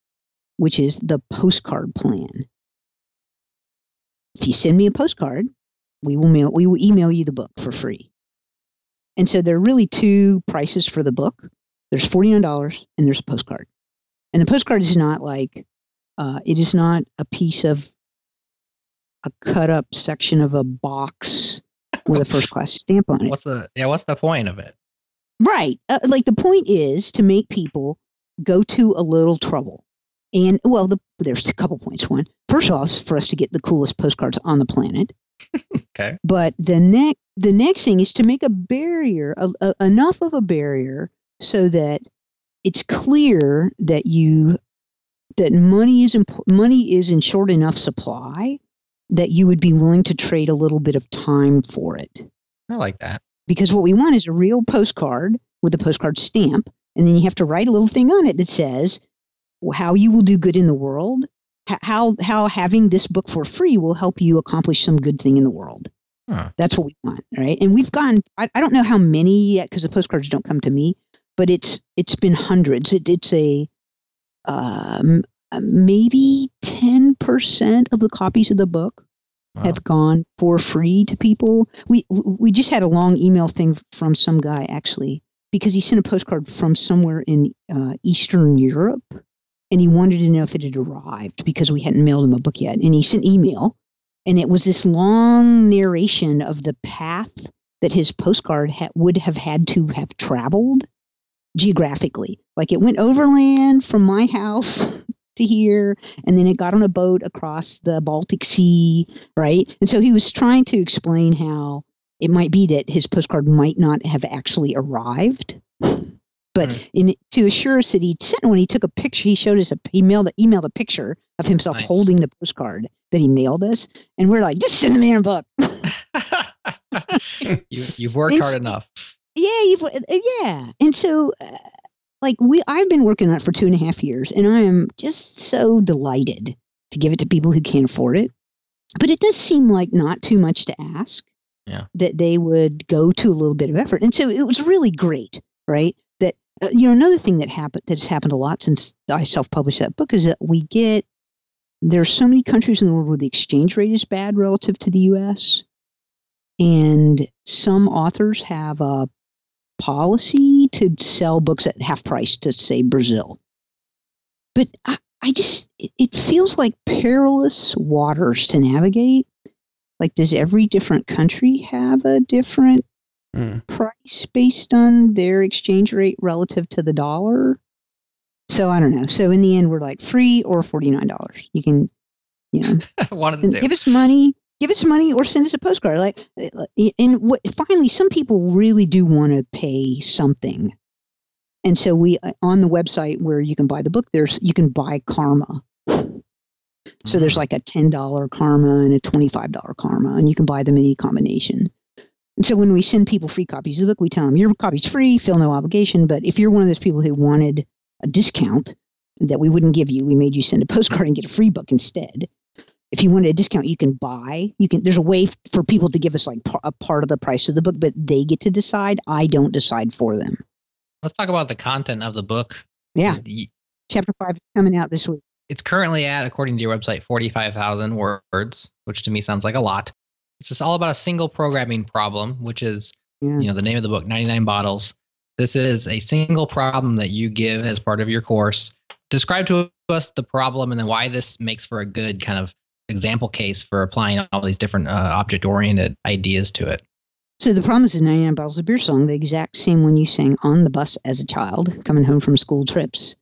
[SPEAKER 2] which is the postcard plan. If you send me a postcard, we will mail we will email you the book for free. And so there are really two prices for the book. There's $49 and there's a postcard. And the postcard is not like uh, it is not a piece of a cut up section of a box with a first class stamp on it.
[SPEAKER 4] What's the yeah? What's the point of it?
[SPEAKER 2] Right. Uh, like the point is to make people go to a little trouble. And well, the, there's a couple points. One, first of all, is for us to get the coolest postcards on the planet.
[SPEAKER 4] Okay.
[SPEAKER 2] But the next the next thing is to make a barrier, a, a, enough of a barrier, so that it's clear that you that money is imp- money is in short enough supply that you would be willing to trade a little bit of time for it
[SPEAKER 4] I like that.
[SPEAKER 2] because what we want is a real postcard with a postcard stamp and then you have to write a little thing on it that says how you will do good in the world how how having this book for free will help you accomplish some good thing in the world
[SPEAKER 4] Huh.
[SPEAKER 2] that's what we want right and we've gone i, I don't know how many yet because the postcards don't come to me but it's it's been hundreds it, it's a um, maybe 10% of the copies of the book
[SPEAKER 4] Wow.
[SPEAKER 2] have gone for free to people. We we just had a long email thing from some guy actually because he sent a postcard from somewhere in uh, Eastern Europe, and he wanted to know if it had arrived because we hadn't mailed him a book yet. And he sent email, and it was this long narration of the path that his postcard ha- would have had to have traveled geographically. Like it went overland from my house to here, and then it got on a boat across the Baltic Sea, right? And so he was trying to explain how it might be that his postcard might not have actually arrived. But
[SPEAKER 4] Hmm.
[SPEAKER 2] in to assure us that he'd sent one, he took a picture. He showed us a he mailed emailed a picture of himself
[SPEAKER 4] Nice.
[SPEAKER 2] holding the postcard that he mailed us, and we're like, just send me a book.
[SPEAKER 4] you you've worked hard
[SPEAKER 2] Instant-
[SPEAKER 4] enough.
[SPEAKER 2] yeah, you've, uh, yeah. And so, uh, like we, I've been working on it for two and a half years, and I am just so delighted to give it to people who can't afford it. But it does seem like not too much to ask.
[SPEAKER 4] Yeah.
[SPEAKER 2] That they would go to a little bit of effort, and so it was really great, right? Uh, you know another thing that happened that's happened a lot since I self-published that book is that we get there are so many countries in the world where the exchange rate is bad relative to the U.S. And some authors have a policy to sell books at half price to say Brazil. But I, I just it feels like perilous waters to navigate. Like does every different country have a different
[SPEAKER 1] Mm.
[SPEAKER 2] price based on their exchange rate relative to the dollar. So I don't know. So in the end, we're like free or forty nine dollars. You can, you know,
[SPEAKER 4] One of the
[SPEAKER 2] give us money, give us money, or send us a postcard. Like, uh, and what? Finally, some people really do want to pay something, and so we uh, on the website where you can buy the book. There's you can buy karma. So there's like a ten dollar karma and a twenty five dollar karma, and you can buy them in any combination. And so when we send people free copies of the book, we tell them your copy's free, feel no obligation. But if you're one of those people who wanted a discount that we wouldn't give you, we made you send a postcard and get a free book instead. If you wanted a discount, you can buy. You can. There's a way for people to give us like a part of the price of the book, but they get to decide. I don't decide for them.
[SPEAKER 4] Let's talk about the content of the book.
[SPEAKER 2] Yeah,
[SPEAKER 4] The-
[SPEAKER 2] chapter five is coming out this week.
[SPEAKER 4] It's currently at, according to your website, 45,000 words, which to me sounds like a lot. It's just all about a single programming problem, which is,
[SPEAKER 2] Yeah.
[SPEAKER 4] you know, the name of the book, 99 Bottles. This is a single problem that you give as part of your course. Describe to us the problem and then why this makes for a good kind of example case for applying all these different uh, object oriented ideas to it.
[SPEAKER 2] So the problem is the 99 Bottles of Beer song, the exact same one you sang on the bus as a child coming home from school trips.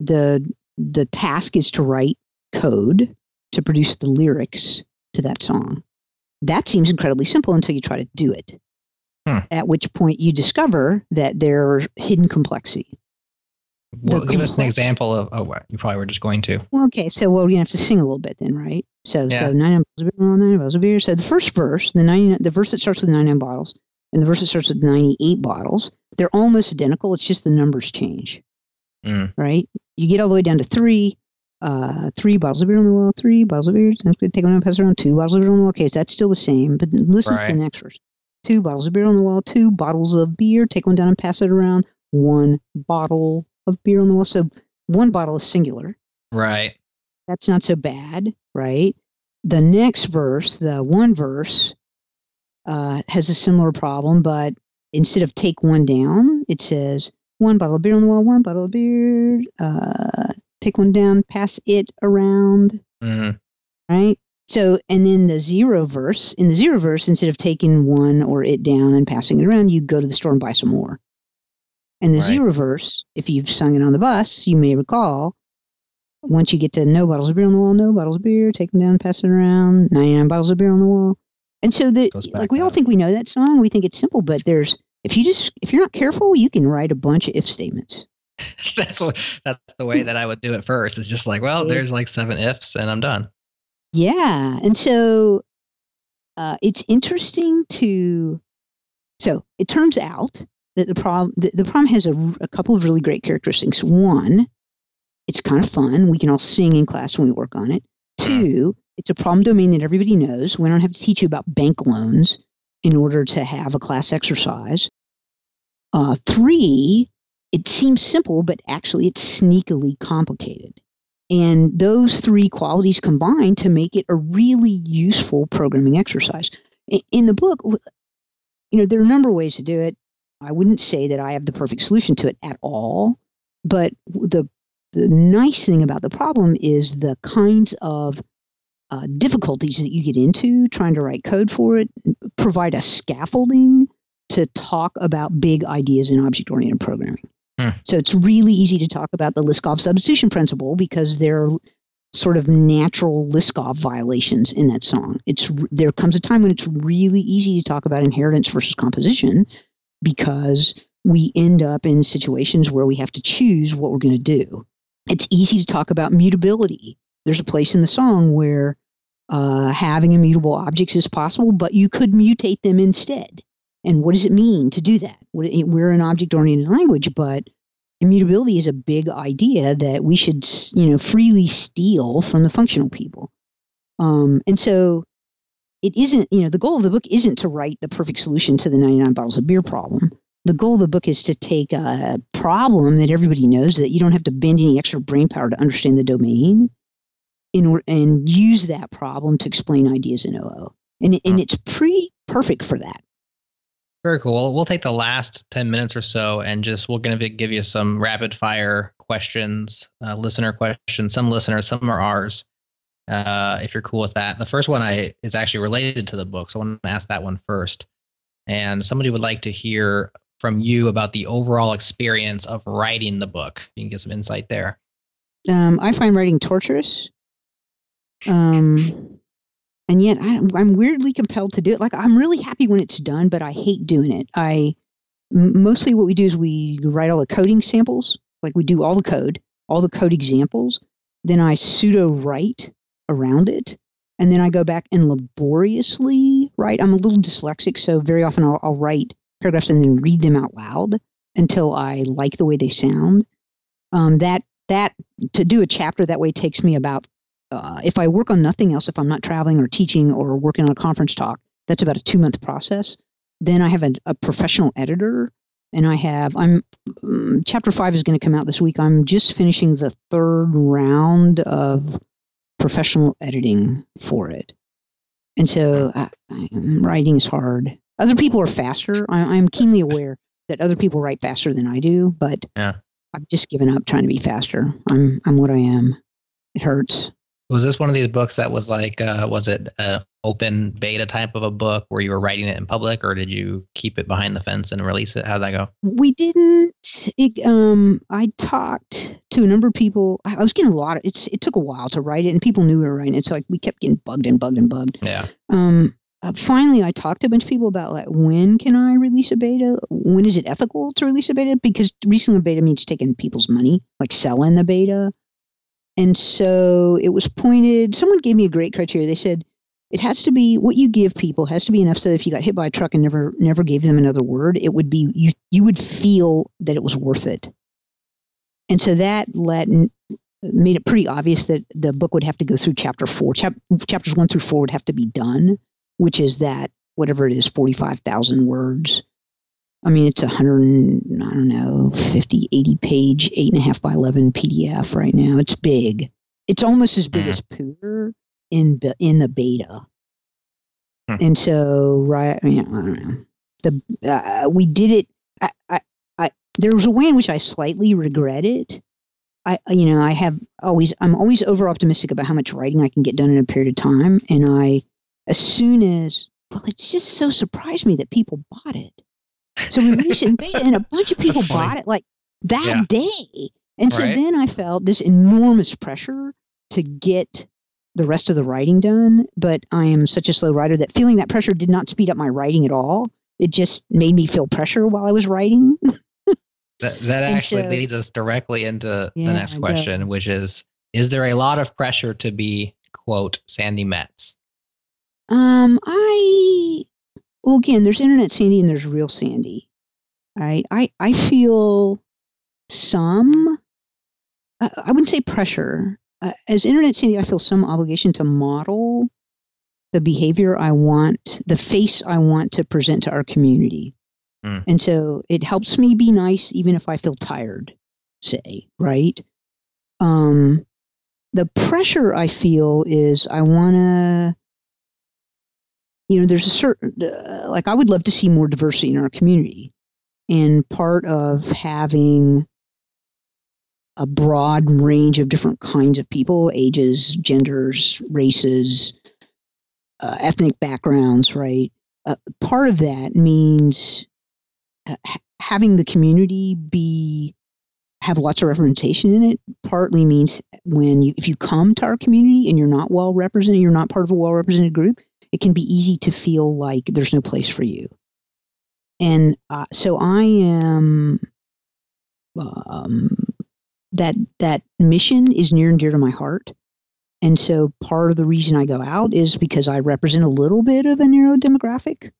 [SPEAKER 2] The the task is to write code to produce the lyrics to that song. That seems incredibly simple until you try to do it.
[SPEAKER 4] Hmm.
[SPEAKER 2] At which point you discover that there's hidden complexity. The
[SPEAKER 4] Well, give us an example of, oh, what you probably were just going to.
[SPEAKER 2] Well, okay, so well, we're have to sing a little bit then, right? So,
[SPEAKER 4] Yeah.
[SPEAKER 2] so nine bottles of beer, nine bottles of beer. So the first verse, the ninety, the verse that starts with nine bottles, and the verse that starts with ninety eight bottles, they're almost identical. It's just the numbers change,
[SPEAKER 4] Mm.
[SPEAKER 2] right? You get all the way down to three, uh, three bottles of beer on the wall, three bottles of beer. Take one down and pass it around. Two bottles of beer on the wall. Okay, so that's still the same. But listen to the next verse. Two bottles of beer on the wall. Two bottles of beer. Take one down and pass it around. One bottle of beer on the wall. So one bottle is singular
[SPEAKER 4] Right.
[SPEAKER 2] that's not so bad, right? The next verse, the one verse, uh, has a similar problem, but instead of take one down, it says one bottle of beer on the wall, one bottle of beer, uh, take one down, pass it around,
[SPEAKER 4] Mm.
[SPEAKER 2] right? So, and then the zero verse, in the zero verse, instead of taking one or it down and passing it around, you go to the store and buy some more. And the
[SPEAKER 4] Right.
[SPEAKER 2] zero verse, if you've sung it on the bus, you may recall, once you get to no bottles of beer on the wall, no bottles of beer, take them down, pass it around, 99 bottles of beer on the wall. And so that, like, we all think we know that song. We think it's simple, but there's, if you just, if you're not careful, you can write a bunch of if statements.
[SPEAKER 4] that's what that's the way that I would do it first. It's just like, well, there's like seven ifs and I'm done.
[SPEAKER 2] Yeah. And so uh, it's interesting to. So it turns out that the problem the, the problem has a, a couple of really great characteristics. One, it's kind of fun. We can all sing in class when we work on it. Two, it's a problem domain that everybody knows. We don't have to teach you about bank loans in order to have a class exercise. Uh, three, it seems simple, but actually it's sneakily complicated. And those three qualities combine to make it a really useful programming exercise. In the book, you know, there are a number of ways to do it. I wouldn't say that I have the perfect solution to it at all, but the the nice thing about the problem is the kinds of uh, difficulties that you get into trying to write code for it provide a scaffolding to talk about big ideas in object-oriented programming.
[SPEAKER 4] Hmm.
[SPEAKER 2] So it's really easy to talk about the Liskov substitution principle because there are sort of natural Liskov violations in that song. It's there comes a time when it's really easy to talk about inheritance versus composition because we end up in situations where we have to choose what we're going to do. It's easy to talk about mutability. There's a place in the song where uh, having immutable objects is possible, but you could mutate them instead. And what does it mean to do that? We're an object-oriented language, but immutability is a big idea that we should, you know, freely steal from the functional people. Um, and so it isn't, you know, the goal of the book isn't to write the perfect solution to the 99 bottles of beer problem. The goal of the book is to take a problem that everybody knows that you don't have to bend any extra brain power to understand the domain in, and use that problem to explain ideas in OO. And, and it's pretty perfect for that.
[SPEAKER 4] Very cool. Well, take the last 10 minutes or so and just we're going to give you some rapid fire questions, uh, listener questions. Some listeners, some are ours. Uh, if you're cool with that. The first one I is actually related to the book, so I want to ask that one first. and somebody would like to hear from you about the overall experience of writing the book. You can get some insight there.
[SPEAKER 2] Um, I find writing torturous. Um, and yet I, I'm weirdly compelled to do it. Like I'm really happy when it's done, but I hate doing it. I mostly what we do is we write all the coding samples. Like we do all the code, all the code examples. Then I pseudo write around it, and then I go back and laboriously write. I'm a little dyslexic, so very often I'll, I'll write paragraphs and then read them out loud until I like the way they sound. Um, that that to do a chapter that way takes me about uh, if I work on nothing else, if I'm not traveling or teaching or working on a conference talk, that's about a two month process. Then I have a, a professional editor, and I have I'm um, chapter five is going to come out this week. I'm just finishing the third round of professional editing for it, and so I, I'm, writing is hard. Other people are faster. I, I'm keenly aware that other people write faster than I do, but
[SPEAKER 4] Yeah.
[SPEAKER 2] I've just given up trying to be faster. I'm I'm what I am. It hurts.
[SPEAKER 4] Was this one of these books that was like, uh, was it an open beta type of a book where you were writing it in public, or did you keep it behind the fence and release it? How'd that go?
[SPEAKER 2] We didn't. It, um, I talked to a number of people. I I was getting a lot of. It's. It took a while to write it, and people knew we were writing it. So like we kept getting bugged and bugged and bugged.
[SPEAKER 4] Yeah.
[SPEAKER 2] Um, uh, finally, I talked to a bunch of people about like when can I release a beta? When is it ethical to release a beta? Because releasing a beta means taking people's money, like selling the beta. And so it was pointed. Someone gave me a great criteria. They said it has to be what you give people has to be enough so that if you got hit by a truck and never never gave them another word, it would be you you would feel that it was worth it. And so that let made it pretty obvious that the book would have to go through chapter four. Chap, chapters one through four would have to be done, which is that whatever it is, forty five thousand words. I mean, it's a hundred, I don't know, 50, 80 page, eight and a half by 11 PDF right now. It's big. It's almost as big
[SPEAKER 4] Mhm.
[SPEAKER 2] as POODR in, in the beta.
[SPEAKER 4] Hmm.
[SPEAKER 2] And so, right, you know, I don't know. The, uh, we did it. I, I, I, there was a way in which I slightly regret it. I, you know, I have always, I'm always over optimistic about how much writing I can get done in a period of time. And I, as soon as, well, it's just so surprised me that people bought it. So we released it in beta, and a bunch of people bought it like that
[SPEAKER 4] Yeah.
[SPEAKER 2] day. And so
[SPEAKER 4] Right.
[SPEAKER 2] then I felt this enormous pressure to get the rest of the writing done. But I am such a slow writer that feeling that pressure did not speed up my writing at all. It just made me feel pressure while I was writing.
[SPEAKER 4] That, that actually
[SPEAKER 2] so-
[SPEAKER 4] leads us directly into
[SPEAKER 2] Yeah,
[SPEAKER 4] the next question, which is Is there a lot of pressure to be, quote, Sandi Metz?
[SPEAKER 2] Um, I well again, there's internet Sandi and there's real Sandi. All right, I I feel some. Uh, I wouldn't say pressure. Uh, as internet Sandi, I feel some obligation to model the behavior I want, the face I want to present to our community.
[SPEAKER 4] Hmm.
[SPEAKER 2] And so it helps me be nice even if I feel tired, say, right? Um, the pressure I feel is I want to you know there's a certain uh, like i would love to see more diversity in our community. And part of having a broad range of different kinds of people ages genders races uh, ethnic backgrounds right? Uh, part of that means uh, ha- having the community be have lots of representation in it partly means when you if you come to our community and you're not well represented you're not part of a well represented group it can be easy to feel like there's no place for you. And uh, so I am um, that that mission is near and dear to my heart. And so part of the reason I go out is because I represent a little bit of a narrow demographic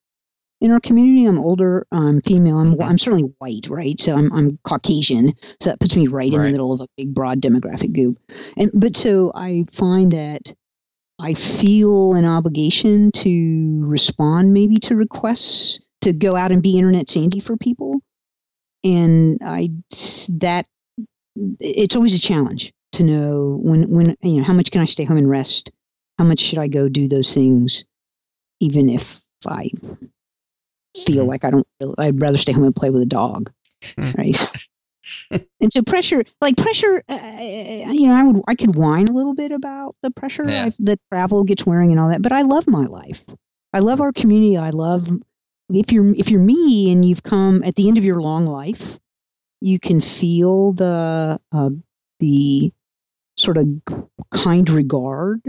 [SPEAKER 2] in our community. I'm older, I'm female, I'm. I'm certainly white, right? So I'm, I'm Caucasian. So that puts me right, in the middle of a big, broad demographic group. And but so I find that I feel an obligation to respond maybe to requests to go out and be internet Sandi for people. And I that it's always a challenge to know when when you know how much can I stay home and rest? How much should I go do those things even if I feel
[SPEAKER 4] Mhm.
[SPEAKER 2] like I don't I'd rather stay home and play with a dog.
[SPEAKER 1] Hmm.
[SPEAKER 2] Right? And so pressure like pressure uh, you know i would i could whine a little bit about the pressure
[SPEAKER 4] Yeah.
[SPEAKER 2] That travel gets wearing and all that but i love my life i love our community i love if you're if you're me and you've come at the end of your long life, you can feel the uh, the sort of kind regard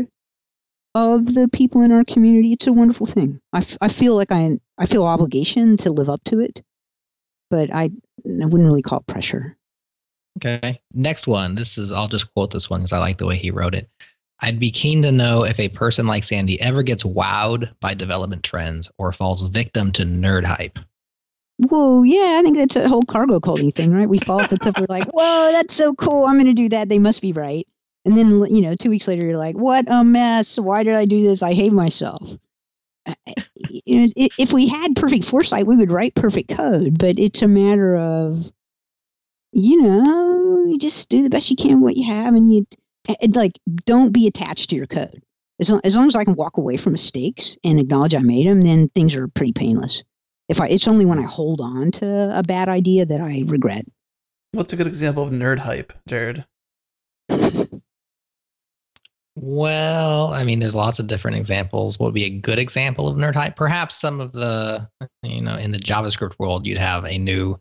[SPEAKER 2] of the people in our community. It's a wonderful thing. I, f- I feel like I I feel obligation to live up to it, but I I wouldn't really call it pressure.
[SPEAKER 4] Okay. Next one. This is I'll just quote this one because I like the way he wrote it. I'd be keen to know if a person like Sandi ever gets wowed by development trends or falls victim to nerd hype.
[SPEAKER 2] Whoa, yeah, I think that's a whole cargo culting thing, right? We fall off stuff. We're like, whoa, that's so cool. I'm going to do that. They must be right. And then, you know, two weeks later, you're like, what a mess. Why did I do this? I hate myself. You know, if we had perfect foresight, we would write perfect code, but it's a matter of, you know, you just do the best you can with what you have and you and like don't be attached to your code. As long, as long as I can walk away from mistakes and acknowledge I made them, then things are pretty painless. If I, it's only when I hold on to a bad idea that I regret.
[SPEAKER 1] What's a good example of nerd hype, Jared?
[SPEAKER 4] Well, I mean, there's lots of different examples. What would be a good example of nerd hype? Perhaps some of the, you know, in the JavaScript world, you'd have a new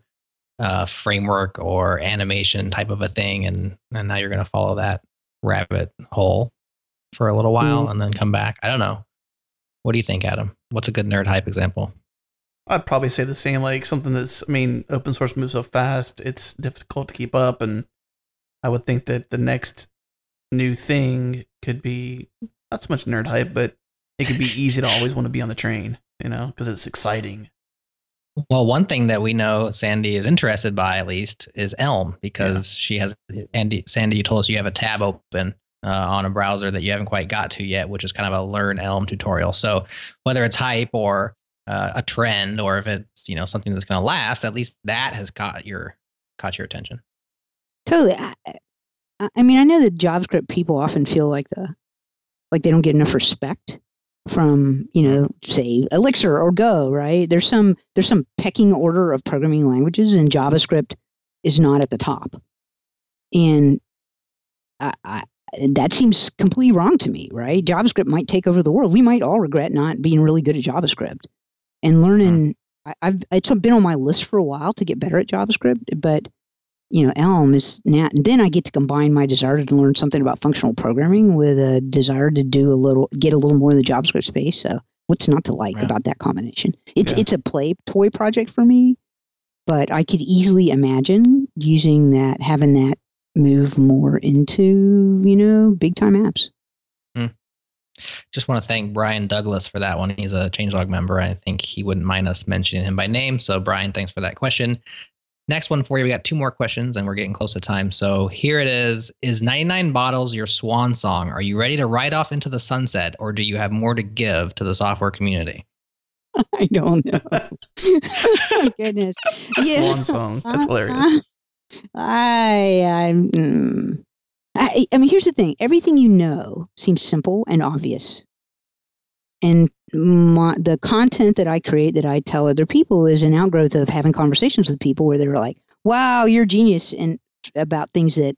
[SPEAKER 4] uh, framework or animation type of a thing, and and now you're going to follow that rabbit hole for a little while
[SPEAKER 2] Mm.
[SPEAKER 4] and then come back. I don't know. What do you think, Adam? What's a good nerd hype example?
[SPEAKER 1] I'd probably say the same, like something that's, I mean, open source moves so fast, it's difficult to keep up. And I would think that the next new thing could be not so much nerd hype, but it could be easy to always want to be on the train, you know, because it's exciting.
[SPEAKER 4] Well, one thing that we know Sandi is interested by, at least, is Elm because she has. Andy, Sandi, you told us you have a tab open uh, on a browser that you haven't quite got to yet, which is kind of a learn Elm tutorial. So whether it's hype or uh, a trend, or if it's you know something that's going to last, at least that has caught your caught your attention.
[SPEAKER 2] Totally. I, mean, I know that JavaScript people often feel like the like they don't get enough respect from you know say Elixir or Go, right? There's some there's some pecking order of programming languages, and JavaScript is not at the top, and I, I, that seems completely wrong to me, right? JavaScript might take over the world. We might all regret not being really good at JavaScript and learning. Hmm. I, I've it's been on my list for a while to get better at JavaScript, but you know, Elm is now. And then I get to combine my desire to learn something about functional programming with a desire to do a little, get a little more in the JavaScript space. So, what's not to like
[SPEAKER 4] Yeah.
[SPEAKER 2] about that combination? It's
[SPEAKER 1] Yeah.
[SPEAKER 2] it's a play toy project for me, but I could easily imagine using that, having that move more into you know big time apps. Hmm.
[SPEAKER 4] Just want to thank Brian Douglas for that one. He's a changelog member. I think he wouldn't mind us mentioning him by name. So, Brian, thanks for that question. Next one for you. We got two more questions and we're getting close to time. So, here it is Is 99 Bottles your swan song? Are you ready to ride off into the sunset or do you have more to give to the software community?
[SPEAKER 2] I don't know. oh, goodness.
[SPEAKER 1] Swan song. That's
[SPEAKER 2] Uh,
[SPEAKER 1] hilarious.
[SPEAKER 2] uh, I, I'm, mm, I, I mean, here's the thing. Everything you know seems simple and obvious, and my, the content that I create that I tell other people is an outgrowth of having conversations with people where they're like, "Wow, you're genius," and about things that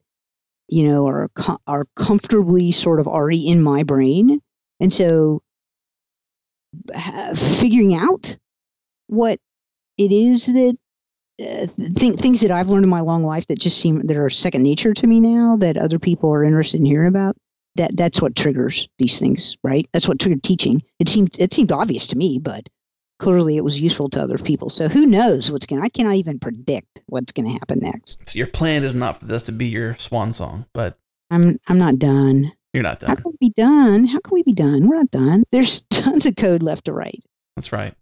[SPEAKER 2] you know are are comfortably sort of already in my brain, and so figuring out what it is that uh, th- things that I've learned in my long life that just seem that are second nature to me now that other people are interested in hearing about. That that's what triggers these things, right? That's what triggered teaching. It seemed it seemed obvious to me, but clearly it was useful to other people. So who knows what's going? to I cannot even predict what's going to happen next.
[SPEAKER 1] So, your plan is not for this to be your swan song, but
[SPEAKER 2] I'm I'm not done.
[SPEAKER 1] you're not done.
[SPEAKER 2] How can we be done? How can we be done? We're not done. There's tons of code left to write.
[SPEAKER 1] That's right.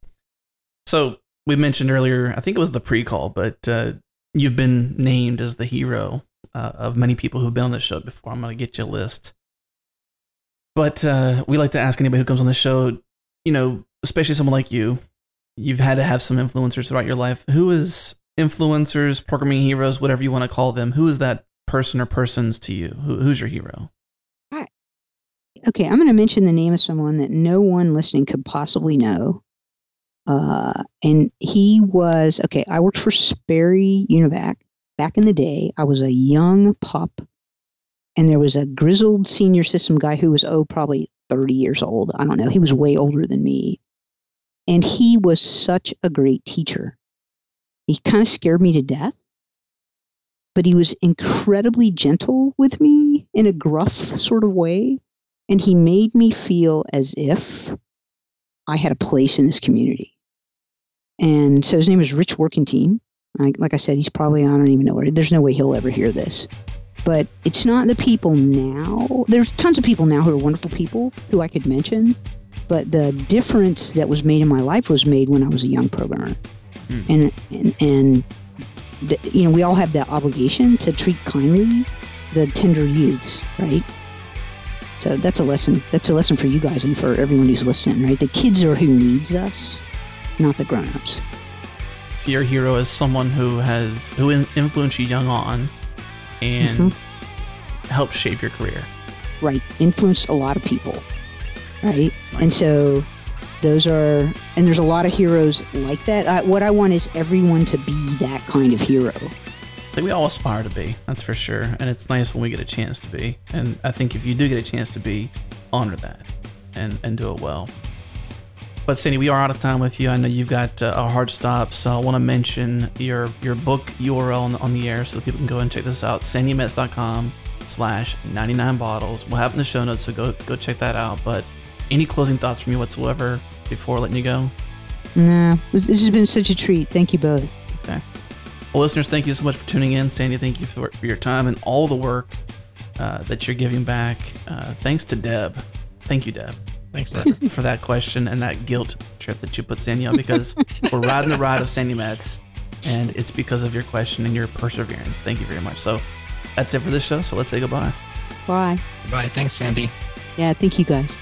[SPEAKER 1] So we mentioned earlier, I think it was the pre-call, but uh, you've been named as the hero uh, of many people who've been on the show before. I'm going to get you a list. But uh, we like to ask anybody who comes on the show, you know, especially someone like you, you've had to have some influencers throughout your life. Who is influencers, programming heroes, whatever you want to call them? Who is that person or persons to you? Who, who's your hero?
[SPEAKER 2] Okay, I'm going to mention the name of someone that no one listening could possibly know. Uh, and he was okay. I worked for Sperry Univac back in the day. I was a young pup, and there was a grizzled senior system guy who was oh probably 30 years old. I don't know. He was way older than me, And he was such a great teacher. He kind of scared me to death, but he was incredibly gentle with me in a gruff sort of way. And he made me feel as if I had a place in this community. And so his name is Rich Workentine. I, like I said, he's probably, I don't even know where, there's no way he'll ever hear this. But it's not the people now. There's tons of people now who are wonderful people who I could mention. But the difference that was made in my life was made when I was a young programmer.
[SPEAKER 1] Hmm.
[SPEAKER 2] And, and, and the, you know, we all have that obligation to treat kindly the tender youths, right? So that's a lesson. That's a lesson for you guys and for everyone who's listening, right? The kids are who needs us, not the grown-ups.
[SPEAKER 1] So your hero is someone who has who in- influenced you young on, and mm-hmm. help shape your career.
[SPEAKER 2] right influenced a lot of people right and so those are and there's a lot of heroes like that I, what i want is everyone to be that kind of hero
[SPEAKER 1] I think we all aspire to be, that's for sure. And it's nice when we get a chance to be. And I think if you do get a chance to be, honor that and, and do it well. But Sandi, we are out of time with you. I know you've got uh, a hard stop, so I want to mention your your book URL on the, on the air so people can go and check this out. SandiMetz.com slash 99 bottles. We'll have it in the show notes, so go go check that out. But any closing thoughts from you whatsoever before letting you go?
[SPEAKER 2] nah this, this has been such a treat thank you both Okay.
[SPEAKER 1] Well, listeners, thank you so much for tuning in. Sandi, thank you for, for your time and all the work uh, that you're giving back. Uh, thanks to Deb. Thank you, Deb,
[SPEAKER 4] Thanks, Deb.
[SPEAKER 1] for that question and that guilt trip that you put Sandi on because we're riding the ride of Sandi Metz, and it's because of your question and your perseverance. Thank you very much. So that's it for this show. So let's say goodbye.
[SPEAKER 2] bye
[SPEAKER 4] Bye. Thanks, Sandi.
[SPEAKER 2] yeah thank you guys